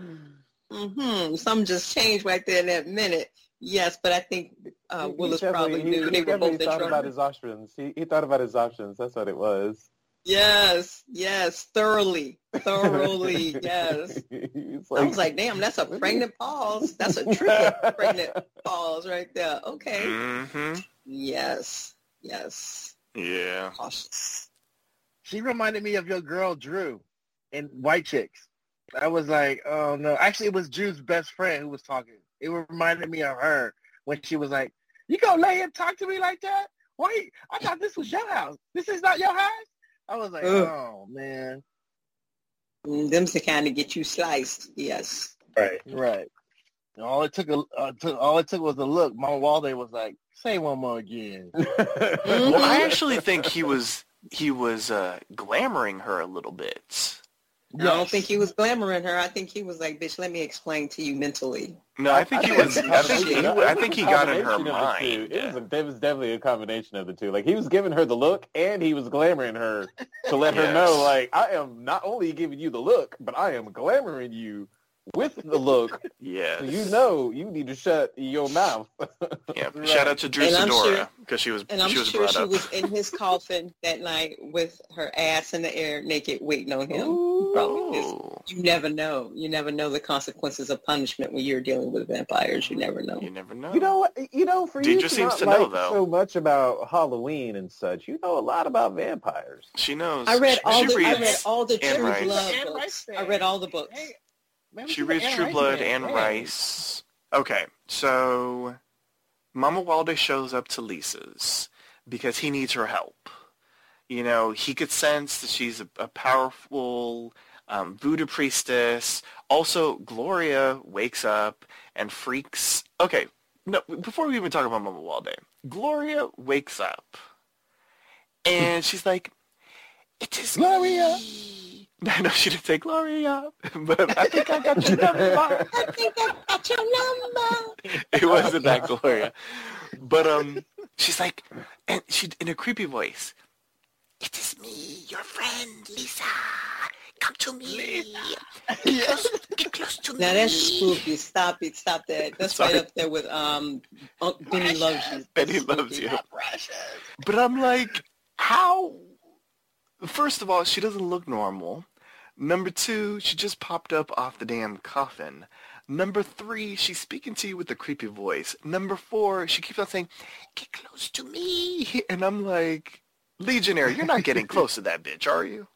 Mm-hmm. Something just changed right there in that minute. Yes, but I think uh, He- he Willis probably he- knew he they were both in thought about his options. He, he thought about his options. That's what it was. Yes, yes, thoroughly, thoroughly, yes. He's I was like, damn, that's a pregnant pause. That's a tricky pregnant pause right there. Okay. hmm Yes, yes. Yeah. Cautious. She reminded me of your girl Drew in White Chicks. I was like, oh no. Actually, it was Drew's best friend who was talking. It reminded me of her when she was like, "You gonna let him talk to me like that? Wait, I thought this was your house. This is not your house." I was like, Ugh. oh man, Mm, them's the kind of get you sliced. Yes. Right. right. And all it took, a, uh, took, all it took was a look. Mamuwalde was like, "Say one more again." Mm-hmm. Well, I actually think he was he was uh, glamoring her a little bit. I don't think he was glamoring her. I think he was like, bitch, let me explain to you mentally. No, I think he was. I think he. I think he got in her of the two. mind. It was, a, it was definitely a combination of the two. Like he was giving her the look, and he was glamoring her to let her know, like I am not only giving you the look, but I am glamoring you with the look. yeah, so you know you need to shut your mouth. Yeah. Right. Shout out to Drew And I'm Sidora sure- because she was And I'm she was sure brought she up. was in his coffin that night with her ass in the air, naked, waiting on him. Probably is. Ooh. You never know. You never know the consequences of punishment when you're dealing with vampires. You never know. You never know. You know what? You know, for you Deidre to seems not to know, though. so much about Halloween and such, you know a lot about vampires. she knows. I read She- all she the I read all the True Rice. Blood books. I read all the books. Hey, She reads Anne True Rice Blood and Hey. Rice. Okay, so Mamuwalde shows up to Lisa's because he needs her help. You know, he could sense that she's a, a powerful um, voodoo priestess. Also, Gloria wakes up and freaks. Okay, no, before we even talk about Mamuwalde, Gloria wakes up and she's like, "It is Gloria." me." I know she didn't say Gloria, but I think I got your number. I think I got your number. it wasn't that Gloria. But um she's like and she in a creepy voice. It is me, your friend, Lisa. Come to me. Get close, get close to me. Now that's spooky. Stop it. Stop that. That's Sorry. right up there with um Benny loves you. Benny loves you. But I'm like, how First of all, she doesn't look normal. Number two, she just popped up off the damn coffin. Number three, she's speaking to you with a creepy voice. Number four, she keeps on saying, get close to me. And I'm like, Legionnaire, you're not getting close to that bitch, are you?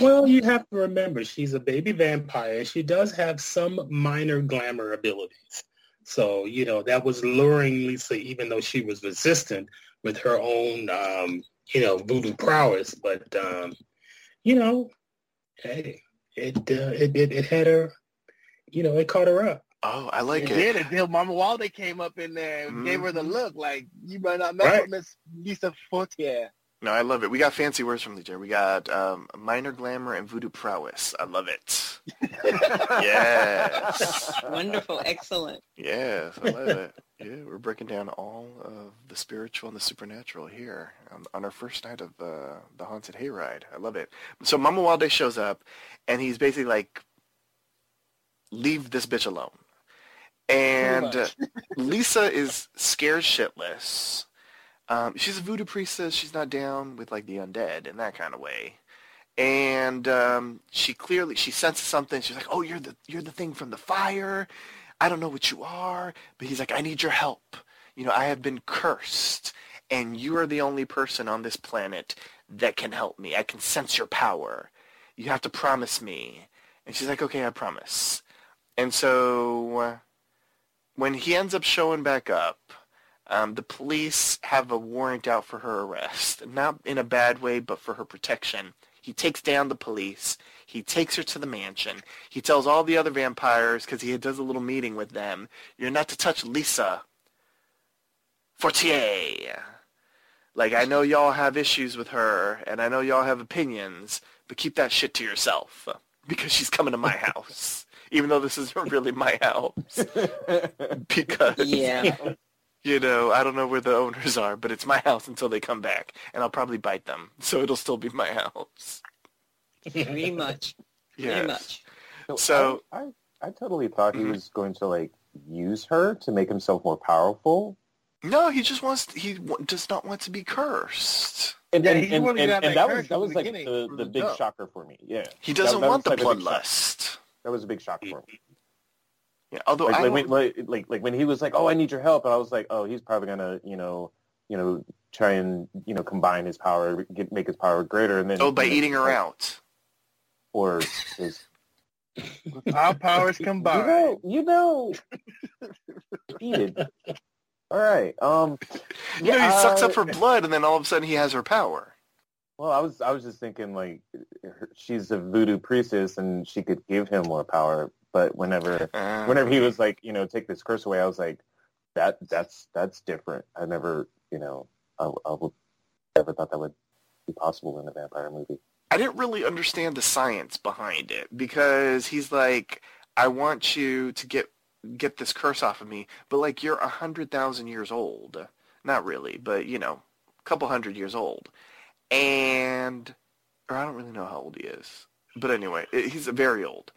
Well, you have to remember she's a baby vampire. She does have some minor glamour abilities. So, you know, that was luring Lisa, even though she was resistant with her own, um, you know, voodoo prowess. But, um, you know, hey, it, uh, it, it, it had her, you know, it caught her up. Oh, I like It it. did until Mamuwalde came up in there and gave her the Mhm. look like you might not mess Right. with Miss Lisa Fortier. No, I love it. We got fancy words from Legionnaire. We got um, minor glamour and voodoo prowess. I love it. yes. Wonderful. Excellent. Yes, I love it. Yeah, we're breaking down all of the spiritual and the supernatural here on, on our first night of uh, the Haunted Hayride. I love it. So Mamuwalde shows up, and he's basically like, leave this bitch alone. And Lisa is scared shitless. Um, she's a voodoo priestess. She's not down with like the undead in that kind of way. And um, she clearly she senses something. She's like, "Oh, you're the you're the thing from the fire. I don't know what you are." But he's like, "I need your help. You know, I have been cursed, and you are the only person on this planet that can help me. I can sense your power. You have to promise me." And she's like, "Okay, I promise." And so when he ends up showing back up, um, the police have a warrant out for her arrest. Not in a bad way, but for her protection. He takes down the police. He takes her to the mansion. He tells all the other vampires, because he does a little meeting with them, you're not to touch Lisa Fortier. Like, I know y'all have issues with her, and I know y'all have opinions, but keep that shit to yourself, because she's coming to my house. Even though this isn't really my house. Because Yeah. you know, I don't know where the owners are, but it's my house until they come back, and I'll probably bite them, so it'll still be my house. Pretty much. Pretty much. So- I, I, I totally thought he Mhm. was going to like use her to make himself more powerful. No, he just wants. he w- does not want to be cursed. And, Yeah, and, and, and, have and that that was that was the like the, the the big jump. shocker for me. Yeah, He doesn't that want the was like a big shock. bloodlust. that was a big shock for me. Yeah, although Like, I like, when, like, like like when he was like, "Oh, I need your help," and I was like, "Oh, he's probably gonna, you know, you know, try and you know combine his power, get make his power greater, and then oh, by you know, eating her like, out. Or his Our powers You combined. know, you know, eat. All right. Um. You know, he sucks uh, up her blood, and then all of a sudden he has her power. Well, I was I was just thinking like she's a voodoo priestess and she could give him more power. But whenever Uh, whenever he was like, you know, take this curse away, I was like, that that's that's different. I never, you know, I, I would never thought that would be possible in a vampire movie. I didn't really understand the science behind it because he's like, I want you to get get this curse off of me, but like you're a hundred thousand years old. Not really, but you know, a couple hundred years old. And or I don't really know how old he is. But anyway, he's very old.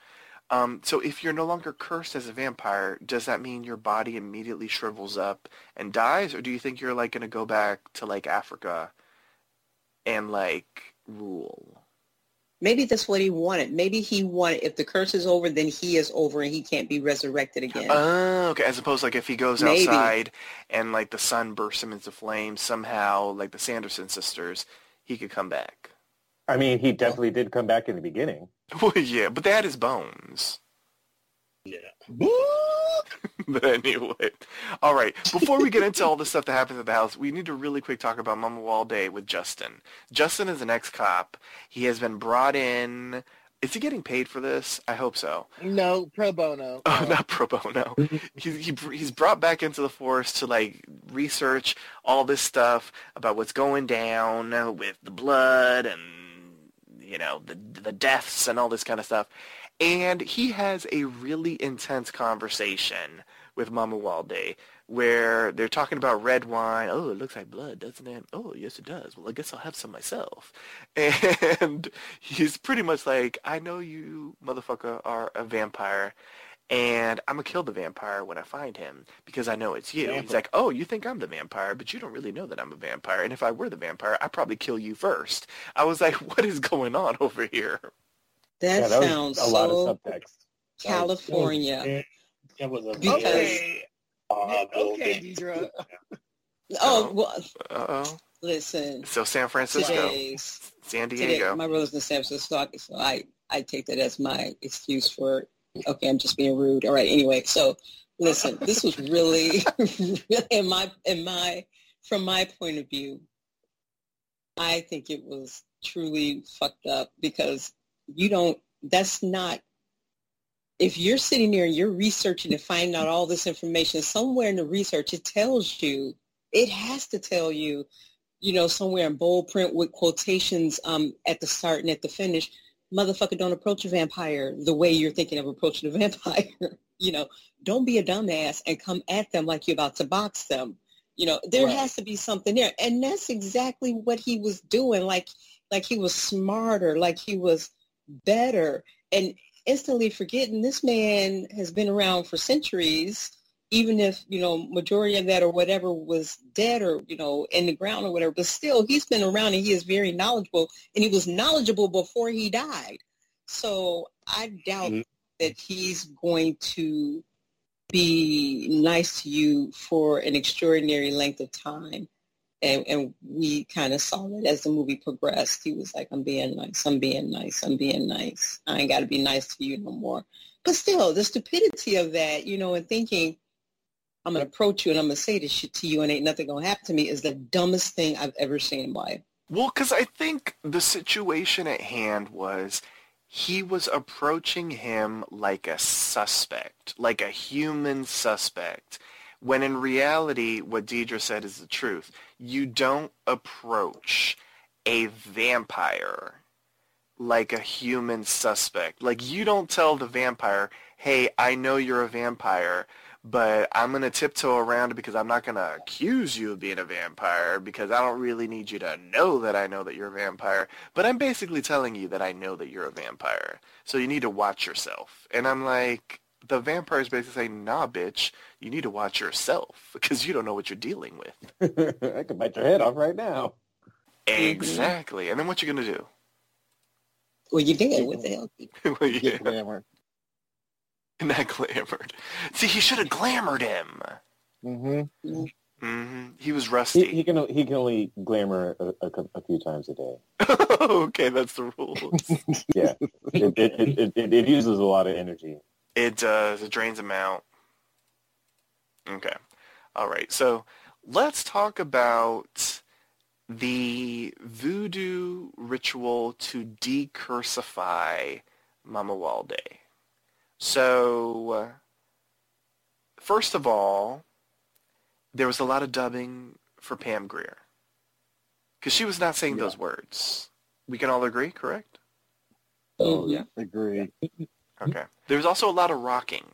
Um, so if you're no longer cursed as a vampire, does that mean your body immediately shrivels up and dies, or do you think you're like gonna go back to like Africa and like rule? Maybe that's what he wanted. Maybe he wanted, if the curse is over, then he is over and he can't be resurrected again. Oh, okay. As opposed like if he goes Maybe. outside and like the sun bursts him into flames somehow, like the Sanderson sisters, he could come back. I mean, he definitely did come back in the beginning. Well, yeah, but they had his bones. Yeah. but anyway, all right. Before we get into all the stuff that happens at the house, we need to really quick talk about Mamuwalde with Justin. Justin is an ex-cop. He has been brought in. Is he getting paid for this? I hope so. No, pro bono. Oh, not pro bono. He's he, he's brought back into the force to like research all this stuff about what's going down with the blood and you know the the deaths and all this kind of stuff. And he has a really intense conversation with Mamuwalde where they're talking about red wine. Oh, it looks like blood, doesn't it? Oh, yes, it does. Well, I guess I'll have some myself. And he's pretty much like, I know you, motherfucker, are a vampire, and I'm gonna kill the vampire when I find him because I know it's you. He's like, oh, you think I'm the vampire, but you don't really know that I'm a vampire. And if I were the vampire, I'd probably kill you first. I was like, what is going on over here? That, Yeah, that was sounds a lot so of subtext. California. That was a Because- Okay, uh, okay, Deidre. Oh, well, Uh-oh. listen. So San Francisco, Today's San today, Diego. my brother's in San Francisco, so I I take that as my excuse for okay, I'm just being rude. All right, anyway, so listen, this was really, really in my in my from my point of view, I think it was truly fucked up because you don't. That's not. If you're sitting there and you're researching and finding out all this information, somewhere in the research it tells you, it has to tell you, you know, somewhere in bold print with quotations um, at the start and at the finish, motherfucker, don't approach a vampire the way you're thinking of approaching a vampire. you know, don't be a dumbass and come at them like you're about to box them. You know, there Right. has to be something there. And that's exactly what he was doing. Like, like he was smarter, like he was better. And instantly forgetting this man has been around for centuries even if you know majority of that or whatever was dead or you know in the ground or whatever but still he's been around and he is very knowledgeable and he was knowledgeable before he died so i doubt Mhm. that he's going to be nice to you for an extraordinary length of time and, and we kind of saw that as the movie progressed he was like i'm being nice i'm being nice i'm being nice. I ain't got to be nice to you no more. But still the stupidity of that you know and thinking i'm to approach you and i'm to say this shit to you and ain't nothing to happen to me is the dumbest thing i've ever seen in life. Well, because I think the situation at hand was he was approaching him like a suspect, like a human suspect, when in reality, what Deidre said is the truth. You don't approach a vampire like a human suspect. Like you don't tell the vampire, hey, I know you're a vampire, but I'm going to tiptoe around because I'm not going to accuse you of being a vampire because I don't really need you to know that I know that you're a vampire. But I'm basically telling you that I know that you're a vampire. So you need to watch yourself. And I'm like, the vampire is basically saying, nah, bitch, you need to watch yourself because you don't know what you're dealing with. I could bite your head off right now. Exactly. And then what you going to do? well you did what the hell Well, yeah, Get glamour. not glamored. See, he should have glamored him. Mm-hmm. Mm-hmm. He was He, rusty. he can he can only glamour a, a, a few times a day. okay, that's the rules. Yeah, it, it, it, it, it, it uses a lot of energy. It does. It drains them out. Okay. All right. So let's talk about the voodoo ritual to decursify Mamuwalde. So, first of all, there was a lot of dubbing for Pam Grier. Because she was not saying Yeah. those words. We can all agree, correct? Oh, mm-hmm. yeah. Agree. Okay. There was also a lot of rocking.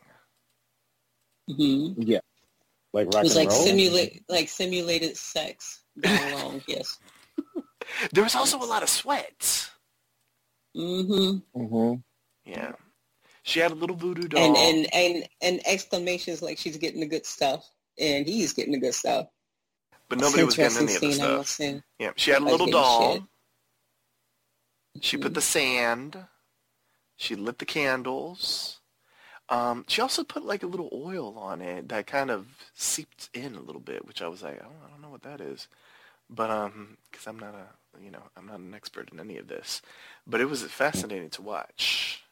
hmm Yeah. Like rock it was and like roll. simulate like simulated sex going along yes There was also a lot of sweat. hmm Mm-hmm. Yeah. She had a little voodoo doll. and and and and exclamations like she's getting the good stuff and he's getting the good stuff but nobody was getting any of the Interesting stuff. Yeah. She had a little doll. shit. She put the sand. She lit the candles. Um, she also put like a little oil on it that kind of seeped in a little bit, which I was like, oh, I don't know what that is, but um, because I'm not a, you know, I'm not an expert in any of this, but it was fascinating to watch.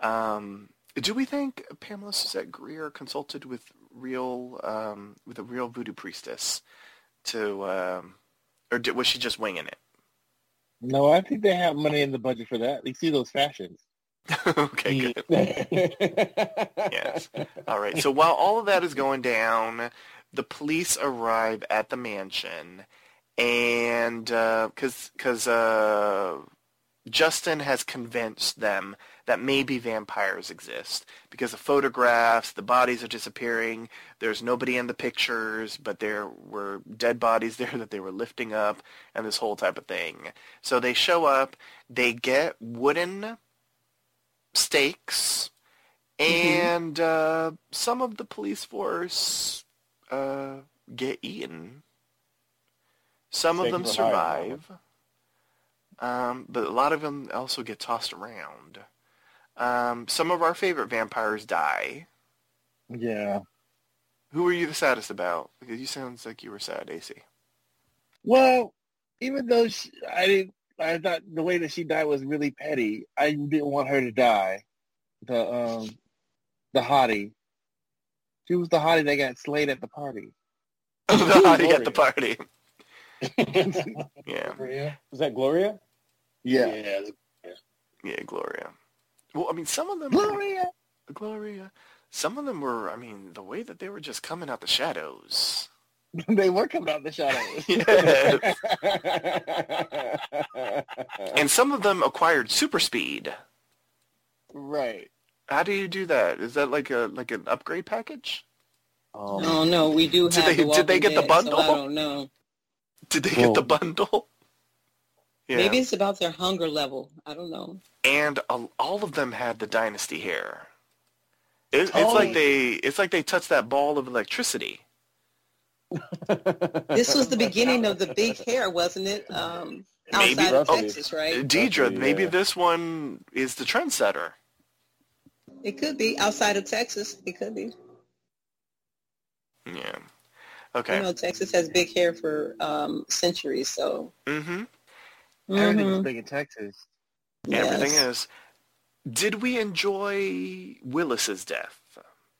Um, do we think Pamela Suzette Grier consulted with real, um, with a real voodoo priestess to, um, or did, was she just winging it? No, I think they have money in the budget for that. You see those fashions. okay, good. Yes. All right. So while all of that is going down, the police arrive at the mansion, and because because uh, Justin has convinced them that maybe vampires exist because the photographs, the bodies are disappearing. There's nobody in the pictures, but there were dead bodies there that they were lifting up, and this whole type of thing. So they show up. They get wooden stakes and uh, some of the police force uh, get eaten. Some of them you for hiding, survive, um, but a lot of them also get tossed around. Um, some of our favorite vampires die. Yeah. Who are you the saddest about? Because you sounds like you were sad, AC. Well, even though she, I didn't, I thought the way that she died was really petty. I didn't want her to die. The um, the hottie. She was the hottie that got slayed at the party. the hottie at the party. Yeah, Gloria? Was that Gloria? Yeah. yeah, Gloria. Well, I mean, some of them, Gloria. Gloria. Some of them were, I mean, the way that they were just coming out the shadows. they were coming out the shadows. Yes. and some of them acquired super speed. right. How do you do that? Is that like a like an upgrade package? um, Oh no, we do Did they- the did they Walking get the bundle? So I don't know. Did they get the bundle? Yeah. Maybe it's about their hunger level. I don't know. and a- all of them had the dynasty hair. It, it's Oh. like they it's like they touched that ball of electricity. This was the beginning of the big hair, wasn't it? Um, Maybe. outside of Roughly. Texas, right? Deidre, Roughly, maybe yeah. this one is the trendsetter. It could be outside of Texas. It could be. Yeah. Okay. You Okay. know, Texas has big hair for um, centuries, so Mm-hmm. Everything's Mhm. big in Texas. Everything Yes. is. Did we enjoy Willis's death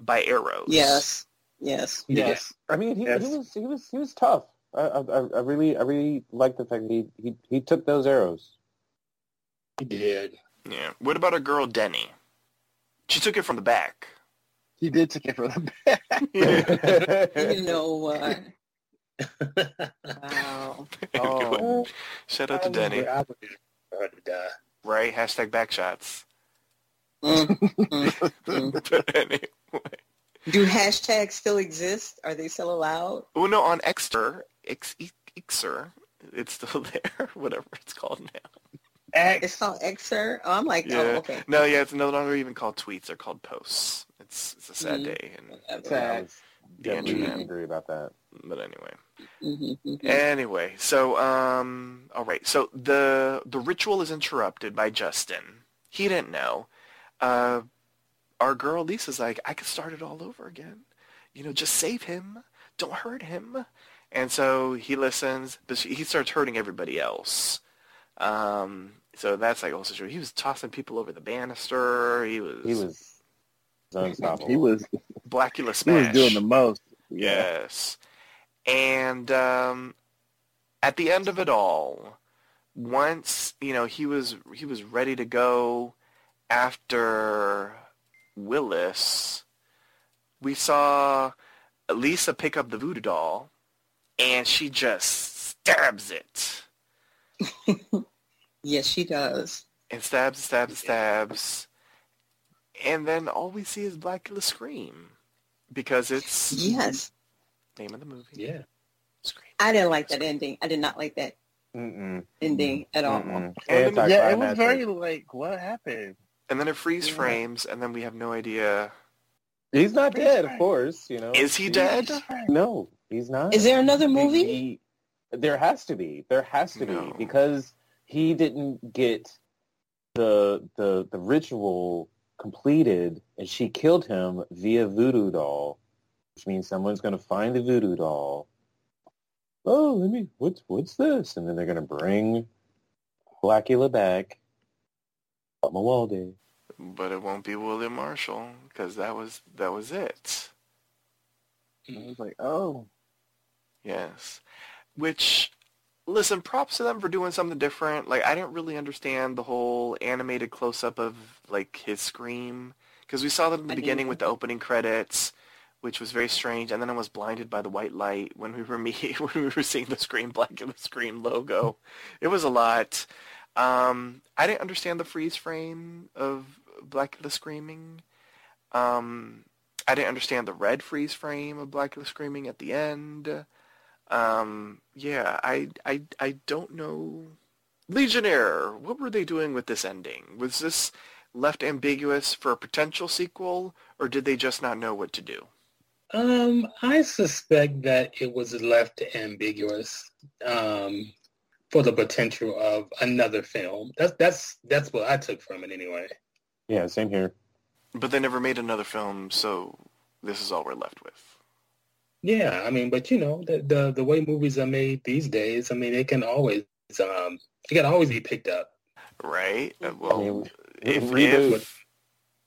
by arrows? Yes, yes. Yes. I mean, he, Yes. he was he was he was tough. I, I I really I really like the fact that he, he he took those arrows. He did. Yeah. What about our girl Denny? She took it from the back. He did take it from the back. You know what? wow. Oh. Shout out to I would- Denny. I would for her to die. Right? Hashtag backshots. Mm, mm, mm. but anyway. Do hashtags still exist? Are they still allowed? Oh no, on Exter, X, Xer, it's still there. Whatever it's called now. It's called Xer. Oh, I'm like, Yeah. oh, okay. No, yeah, it's no longer even called tweets. They're called posts. It's it's a sad Mhm. day, and Whatever. Sad. I was The definitely internet. agree about that. but anyway. Mhm, mhm. Anyway, so um, all right. So the the ritual is interrupted by Justin. He didn't know. Uh, our girl Lisa's like, I could start it all over again. You know, just save him. Don't hurt him. And so he listens, but she, he starts hurting everybody else. Um, so that's like also true. He was tossing people over the banister. He was, He was unstoppable. He was Blacula he was doing the most. Yes. And um, at the end of it all, once you know he was he was ready to go after Willis, we saw Lisa pick up the voodoo doll, and she just stabs it Yes, she does. and stabs, stabs, stabs, and then all we see is Blacula scream because it's Yes. name of the movie. Yeah. Scream. I didn't like that ending. I did not like that Mm-mm. ending at all. Mm-mm. And Yeah, it was very like, what happened? And then it freeze Yeah. frames, and then we have no idea. He's not Freeze dead, of course. You know. Is he dead? No, he's not. Is there another movie? he- there has to be. There has to No. be because he didn't get the the the ritual completed, and she killed him via voodoo doll, which means someone's going to find the voodoo doll. Oh, let me. What's what's this? And then they're going to bring Blacula back. Mamuwalde. But it won't be William Marshall because that was that was it. I was like, oh, Yes. Which, listen, props to them for doing something different. Like I didn't really understand the whole animated close up of like his scream because we saw that in the I beginning with the opening credits, which was very strange. And then I was blinded by the white light when we were me when we were seeing the Scream Black and the Scream logo. it was a lot. Um, I didn't understand the freeze frame of Blacula screaming. Um, I didn't understand the red freeze frame of Blacula screaming at the end. Um, yeah, I, I, I don't know. Legionnaire, what were they doing with this ending? Was this left ambiguous for a potential sequel, or did they just not know what to do? Um, I suspect that it was left ambiguous um, for the potential of another film. That's that's that's what I took from it anyway. Yeah, same here. But they never made another film, so this is all we're left with. Yeah, I mean, but you know, the the, the way movies are made these days, I mean, it can always um, it can always be picked up. Right? Uh, Well, mean, if, reboot. if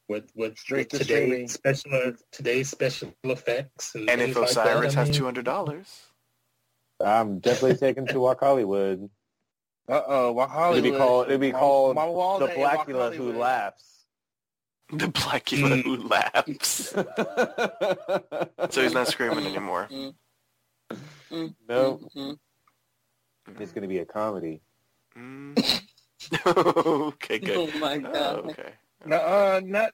with with, Straight with today's special today's special effects and, and things if like that, Osiris I has mean, two hundred dollars, I'm definitely taking to Walk Hollywood. Uh oh, Walk Hollywood. It'd be called. It'd be called My wall the Blacula who laughs. the Blacula Mm. who laughs, so he's not screaming anymore. Mm, no, mm, it's gonna be a comedy. Mm. okay, mm. good. Oh my Oh, god. okay. No, uh, not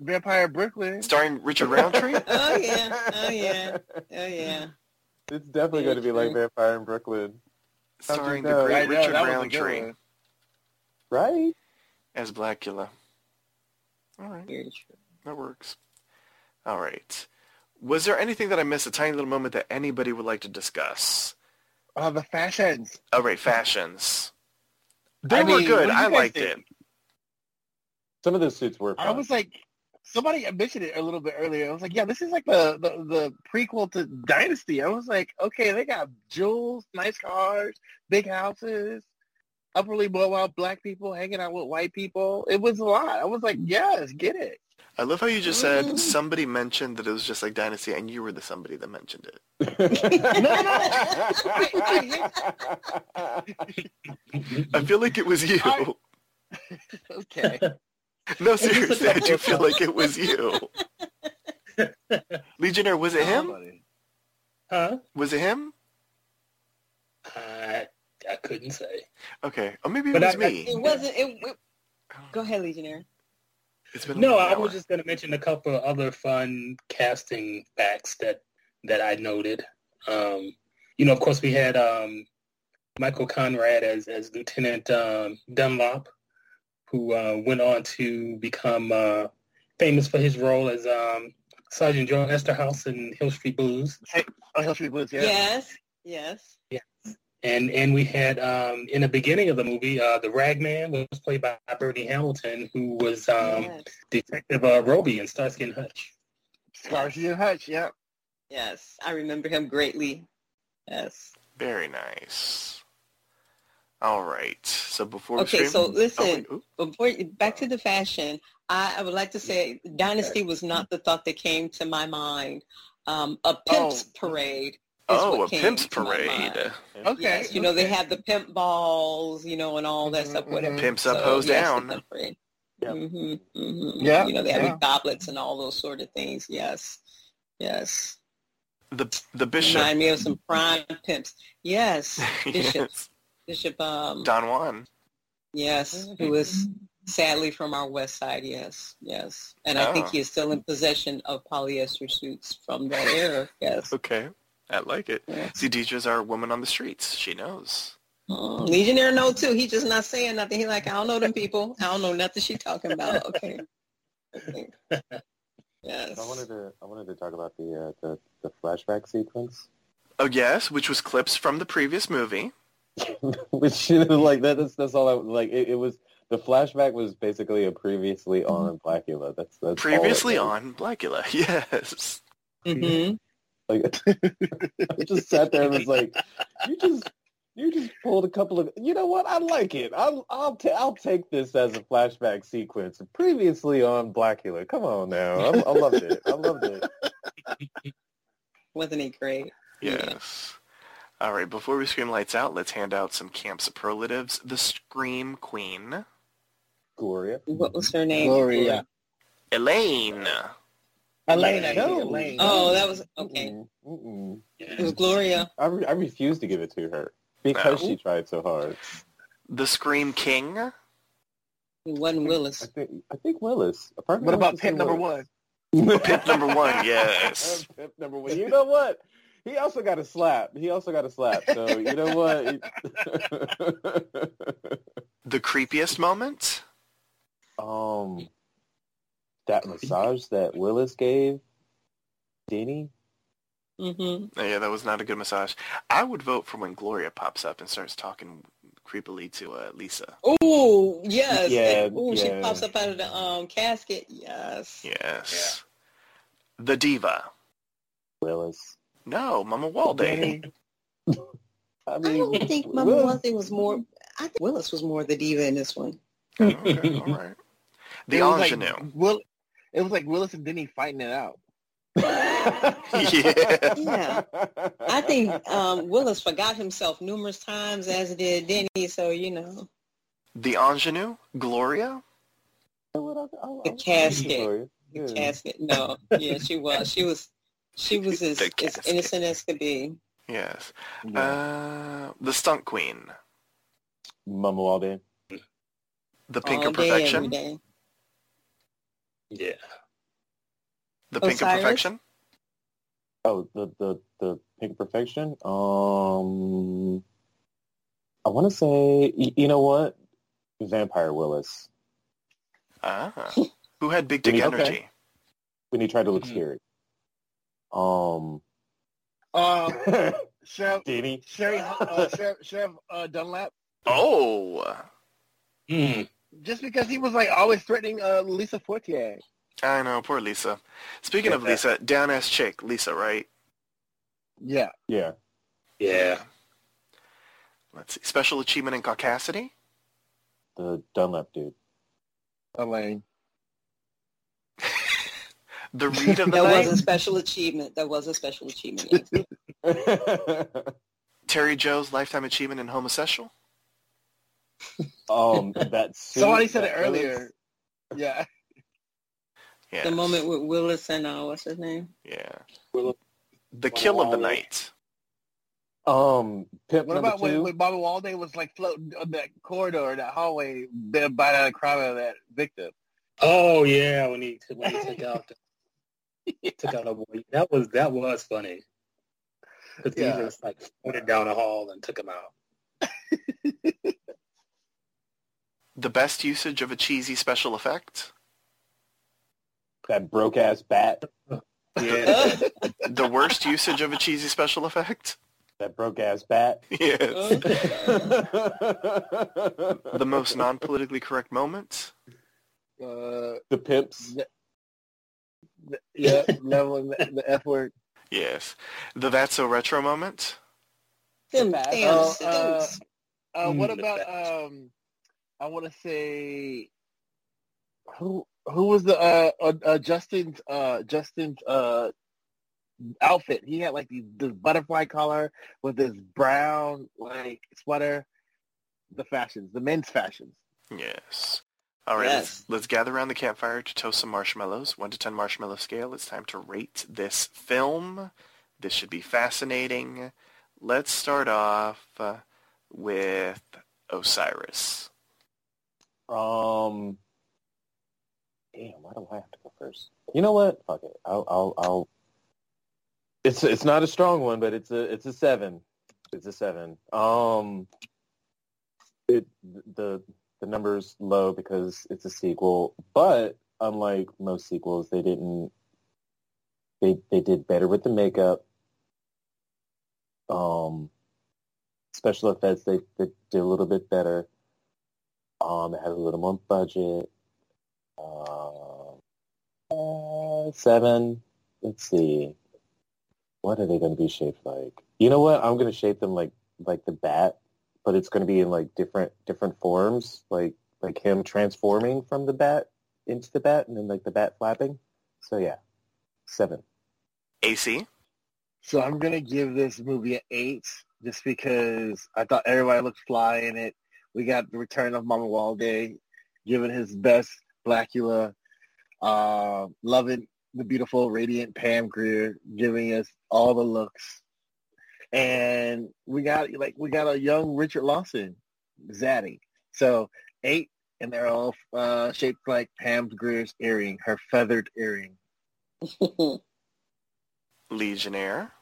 Vampire Brooklyn. Starring Richard Roundtree. Oh yeah. Oh yeah. Oh yeah. It's definitely going to be like Vampire in Brooklyn, Starring the great I Richard that was Roundtree right? as Blacula. All right, Very true. that works. All right. Was there anything that I missed, a tiny little moment that anybody would like to discuss? Uh, the fashions. All right, fashions. They I were mean, good. what do you I liked think? it. Some of those suits were. I was like, somebody mentioned it a little bit earlier. I was like, yeah, this is like the, the, the prequel to Dynasty. I was like, okay, they got jewels, nice cars, big houses, upperly mobile black people hanging out with white people. It was a lot. I was like, yes, get it. I love how you just said Mhm. somebody mentioned that it was just like Dynasty, and you were the somebody that mentioned it. I feel like it was you. I- Okay. No, seriously, I do feel like it was you. Legionnaire, was it him? Somebody. Huh? Was it him? I I couldn't say. Okay. Or maybe it But was I- me. It wasn't. It, it, go ahead, Legionnaire. It's been No, over an I was hour. just going to mention a couple of other fun casting facts that that I noted. Um, you know, of course, we had um, Michael Conrad as as Lieutenant um, Dunlop, who uh, went on to become uh, famous for his role as um, Sergeant Joe Esterhaus in Hill Street Blues. Oh, Hill Street Blues, yeah. Yes. Yes. And and we had um, in the beginning of the movie, uh, the Ragman was played by Bernie Hamilton, who was um, yes. Detective uh, Roby in Starsky and Hutch. Starsky and Hutch, yeah. Yes. I remember him greatly. Yes. Very nice. All right. So before we Okay, so Oh, listen, wait, ooh. before back to the fashion, I, I would like to say Dynasty was not the thought that came to my mind. Um, a pimp's Oh. parade. Is oh, what a came pimp's to parade. Okay. Yes, you know they okay. had the pimp balls, you know, and all that Mhm, stuff. Whatever. Pimps up, hoes yes, down. pimp parade. Yep. Mhm, mhm. Yeah, You know they had yeah. goblets and all those sort of things. Yes, yes. The the bishop. Remind me of some prime pimps. Yes, Bishop. yes. Bishop. Um, Don Juan. Yes, who is sadly from our west side. Yes, yes, and I think Oh. he is still in possession of polyester suits from that era. Yes. Okay. I like it. yes. See, Deidre's our woman on the streets. She knows. Mm, Legionnaire know too. He just not saying nothing. He like I don't know them people. I don't know nothing she talking about. Okay. okay. Yes. I wanted to. I wanted to talk about the uh, the the flashback sequence, Oh, yes, which was clips from the previous movie. Which you know, like that, that's that's all. I, like it, it was. The flashback was basically a previously on Blacula. That's that's Previously on Blacula. Yes. hmm Like I just sat there and was like, you just you just pulled a couple of. You know what? I like it. I'll I'll ta- I'll take this as a flashback sequence. Previously on Blacula. Come on now. I, I loved it. I loved it. Wasn't he great? Yes. All right, before we scream lights out, let's hand out some camp superlatives. The Scream Queen, Gloria. What was her name? Gloria. Elaine. Elaine, I No. Elaine. Oh, that was okay. Mm-mm, mm-mm. It was Gloria. I, re- I refuse to give it to her because No. she tried so hard. The Scream King. It wasn't I Willis. think I think Willis. Apartment What about Willis pimp and number Willis. one? Pimp number one, yes. Pimp number one. You know what? He also got a slap. He also got a slap. So you know what? The creepiest moment. um, that massage that Willis gave Denny. hmm Yeah, that was not a good massage. I would vote for when Gloria pops up and starts talking creepily to uh, Lisa. Oh yes. Yeah, Oh, she pops up out of the um casket. Yes. Yes. The diva. Willis. No, Mamuwalde. Denny. I I don't think Mama Willis- Walde was more. I think Willis was more the diva in this one. okay, all right. The It was like ingenue. Will, it was like Willis and Denny fighting it out. Yeah. Yeah. I think um, Willis forgot himself numerous times, as did Denny. So you know, The ingenue. Gloria. the casket, the Yeah. casket. No, yeah, she was. She was. She was as, as innocent as could be. Yes. Yeah. Uh, the stunt queen. Mamuwalde. The pink all of day, perfection. day. Yeah. The pink of perfection. Oh, the the the pink perfection. Um, I want to say, y- you know what, Vampire Willis. Ah. Who had big dick Okay. energy? When he tried to look Mhm. scary. Um, Uh, Sheriff, Denny. Sheriff, uh, Sheriff, Sheriff uh, Dunlap. Oh. Mm. Just because he was like always threatening uh, Lisa Fortier. I know, poor Lisa. Speaking of Yeah. Lisa, down ass chick, Lisa, right? Yeah. Yeah. Yeah. Let's see. Special achievement in caucasity. The Dunlap dude. Elaine. The read of the That was a special achievement. That was a special achievement. Yes. Terry Joe's lifetime achievement in homosexual. um, that suit Somebody said it that earlier. Yeah. Yeah. The moment with Willis and uh, what's his name? Yeah. Willis- The kill of the Walde. night. Um, Pimp What about when, two. when Bobby Walde was like floating on that corridor, that hallway, then bite out a crowd of that victim? Oh yeah, when he when he took out the, took out a boy. That was that was funny. Because Yeah. he just like went down the hall and took him out. The best usage of a cheesy special effect. that broke ass bat. Yeah. The worst usage of a cheesy special effect. That broke ass bat. Yes. the The most non-politically correct moment. Uh, pimps. the, the, yeah, leveling the, the F word. Yes. The that's so retro moment. Them damn Oh, suits. Uh, what Mm, about um? I want to say who who was the uh, uh, uh Justin's uh Justin's uh outfit? He had like these this butterfly collar with this brown like sweater. The fashions, the men's fashions. Yes. All right, Yes. let's, let's gather around the campfire to toast some marshmallows. 1 to 10 marshmallow scale. It's time to rate this film. This should be fascinating. Let's start off uh, with Osiris. Um. Damn, why do I have to go first? You know what? Fuck it. I'll. I'll. I'll it's it's not a strong one, but it's a it's a seven. It's a seven. Um. It the the number's low because it's a sequel, but unlike most sequels, they didn't. They they did better with the makeup. Um. Special effects they, they did a little bit better. Um, it had a little more budget. Uh, seven. Let's see. What are they going to be shaped like? You know what? I'm going to shape them like like the bat, but it's going to be in like different different forms, like like him transforming from the bat into the bat, and then like the bat flapping. So yeah, seven. AC? So I'm gonna give this movie an eight, just because I thought everybody looked fly in it. We got the return of Mamuwalde, giving his best Blacula, uh, loving the beautiful, radiant Pam Grier, giving us all the looks, and we got like we got a young Richard Lawson, Zaddy. So eight, and they're all uh, shaped like Pam Grier's earring, her feathered earring. Legionnaire?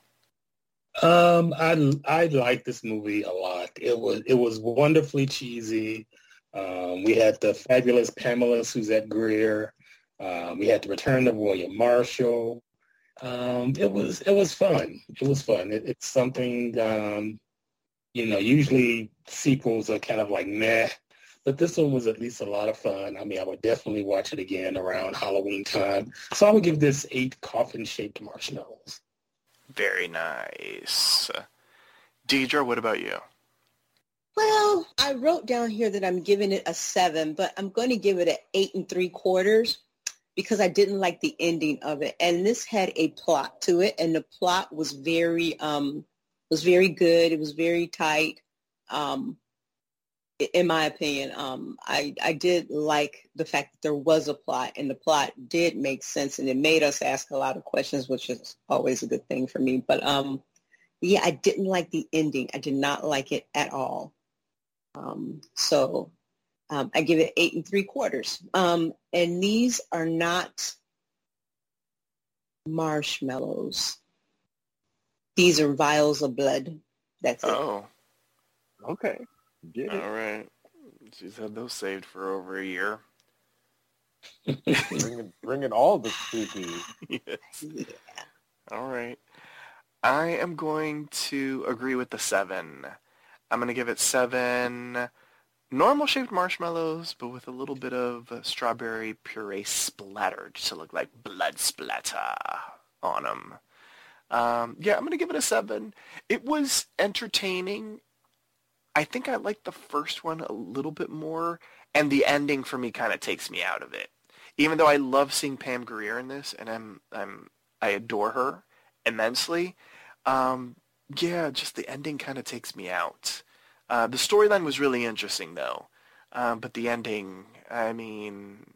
Um, I I like this movie a lot. It was it was wonderfully cheesy. Um, we had the fabulous Pamela Suzette Grier. Um, we had to return to William Marshall. Um, it was it was fun. It was fun. It, it's something um, you know. Usually sequels are kind of like meh, but this one was at least a lot of fun. I mean, I would definitely watch it again around Halloween time. So I would give this eight coffin-shaped marshmallows. Very nice. Deidre, what about you? Well, I wrote down here that I'm giving it a seven, but I'm going to give it an eight and three quarters because I didn't like the ending of it. And this had a plot to it, and the plot was very um was very good. It was very tight. Um, in my opinion, um, I I did like the fact that there was a plot, and the plot did make sense, and it made us ask a lot of questions, which is always a good thing for me. But um, yeah, I didn't like the ending. I did not like it at all. Um, so um, I give it eight and three quarters. Um, and these are not marshmallows. These are vials of blood. That's it. Oh, Okay. Get it. all right. She's had those saved for over a year. bringing, bringing all the spooky. yes. Yeah. All right. I am going to agree with the seven. I'm going to give it seven normal shaped marshmallows, but with a little bit of strawberry puree splattered to look like blood splatter on them. Um, yeah, I'm going to give it a seven. It was entertaining. I think I liked the first one a little bit more, and the ending for me kind of takes me out of it. Even though I love seeing Pam Grier in this, and I'm I'm I adore her immensely. Um, yeah, just the ending kind of takes me out. Uh, the storyline was really interesting though, um, but the ending, I mean,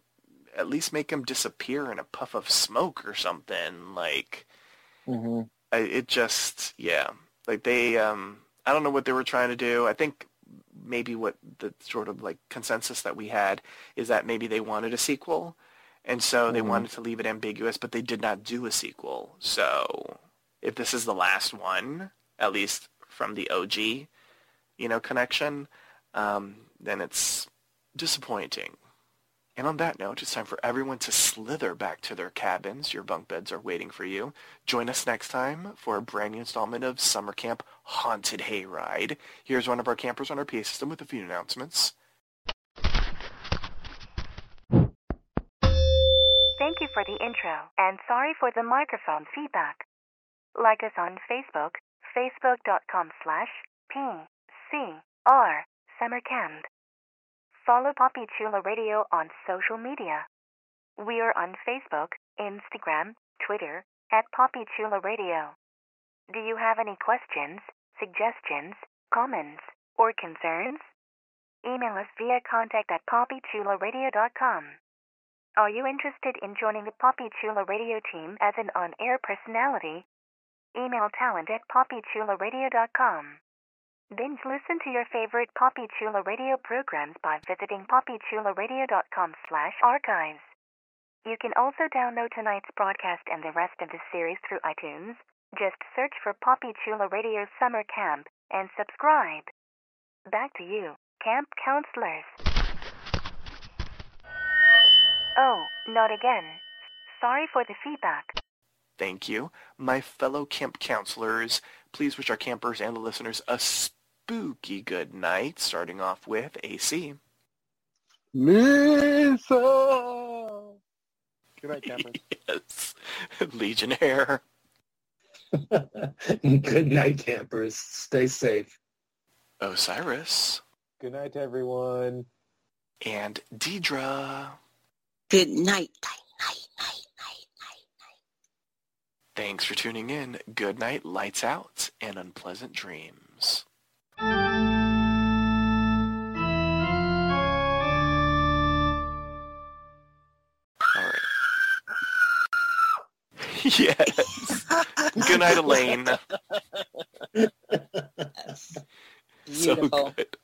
at least make him disappear in a puff of smoke or something. Like, Mm-hmm. I, it just, yeah, like they, um, I don't know what they were trying to do. I think maybe what the sort of like consensus that we had is that maybe they wanted a sequel, and so they Mhm. wanted to leave it ambiguous, but they did not do a sequel. So if this is the last one, at least from the OG, you know, connection, um, then it's disappointing. And on that note, it's time for everyone to slither back to their cabins. Your bunk beds are waiting for you. Join us next time for a brand new installment of Summer Camp Haunted Hayride. Here's one of our campers on our PA system with a few announcements. Thank you for the intro, and sorry for the microphone feedback. Like us on Facebook, facebook.com slash PCR Summercamp. Follow Papi Chulo Radio on social media. We are on Facebook, Instagram, Twitter, at Papi Chulo Radio. Do you have any questions, suggestions, comments, or concerns? Email us via contact at PapiChuloRadio.com. Are you interested in joining the Papi Chulo Radio team as an on-air personality? Email talent at PapiChuloRadio.com. Binge listen to your favorite Papi Chulo Radio programs by visiting PapiChuloRadio.com slash archives. You can also download tonight's broadcast and the rest of the series through iTunes. Just search for Papi Chulo Radio Summer Camp and subscribe. Back to you, camp counselors. Oh, not again. Sorry for the feedback. Thank you. My fellow camp counselors, please wish our campers and the listeners a spooky good night, starting off with AC. Lisa! Good night, campers. Yes. Legionnaire. Good night, campers. Stay safe. Osiris. Good night, everyone. And Deidre. Good night, night, night, night, night, night, night. Thanks for tuning in. Good night, lights out, and unpleasant dreams. yes. Good night, Elaine. Yes. So Beautiful. good.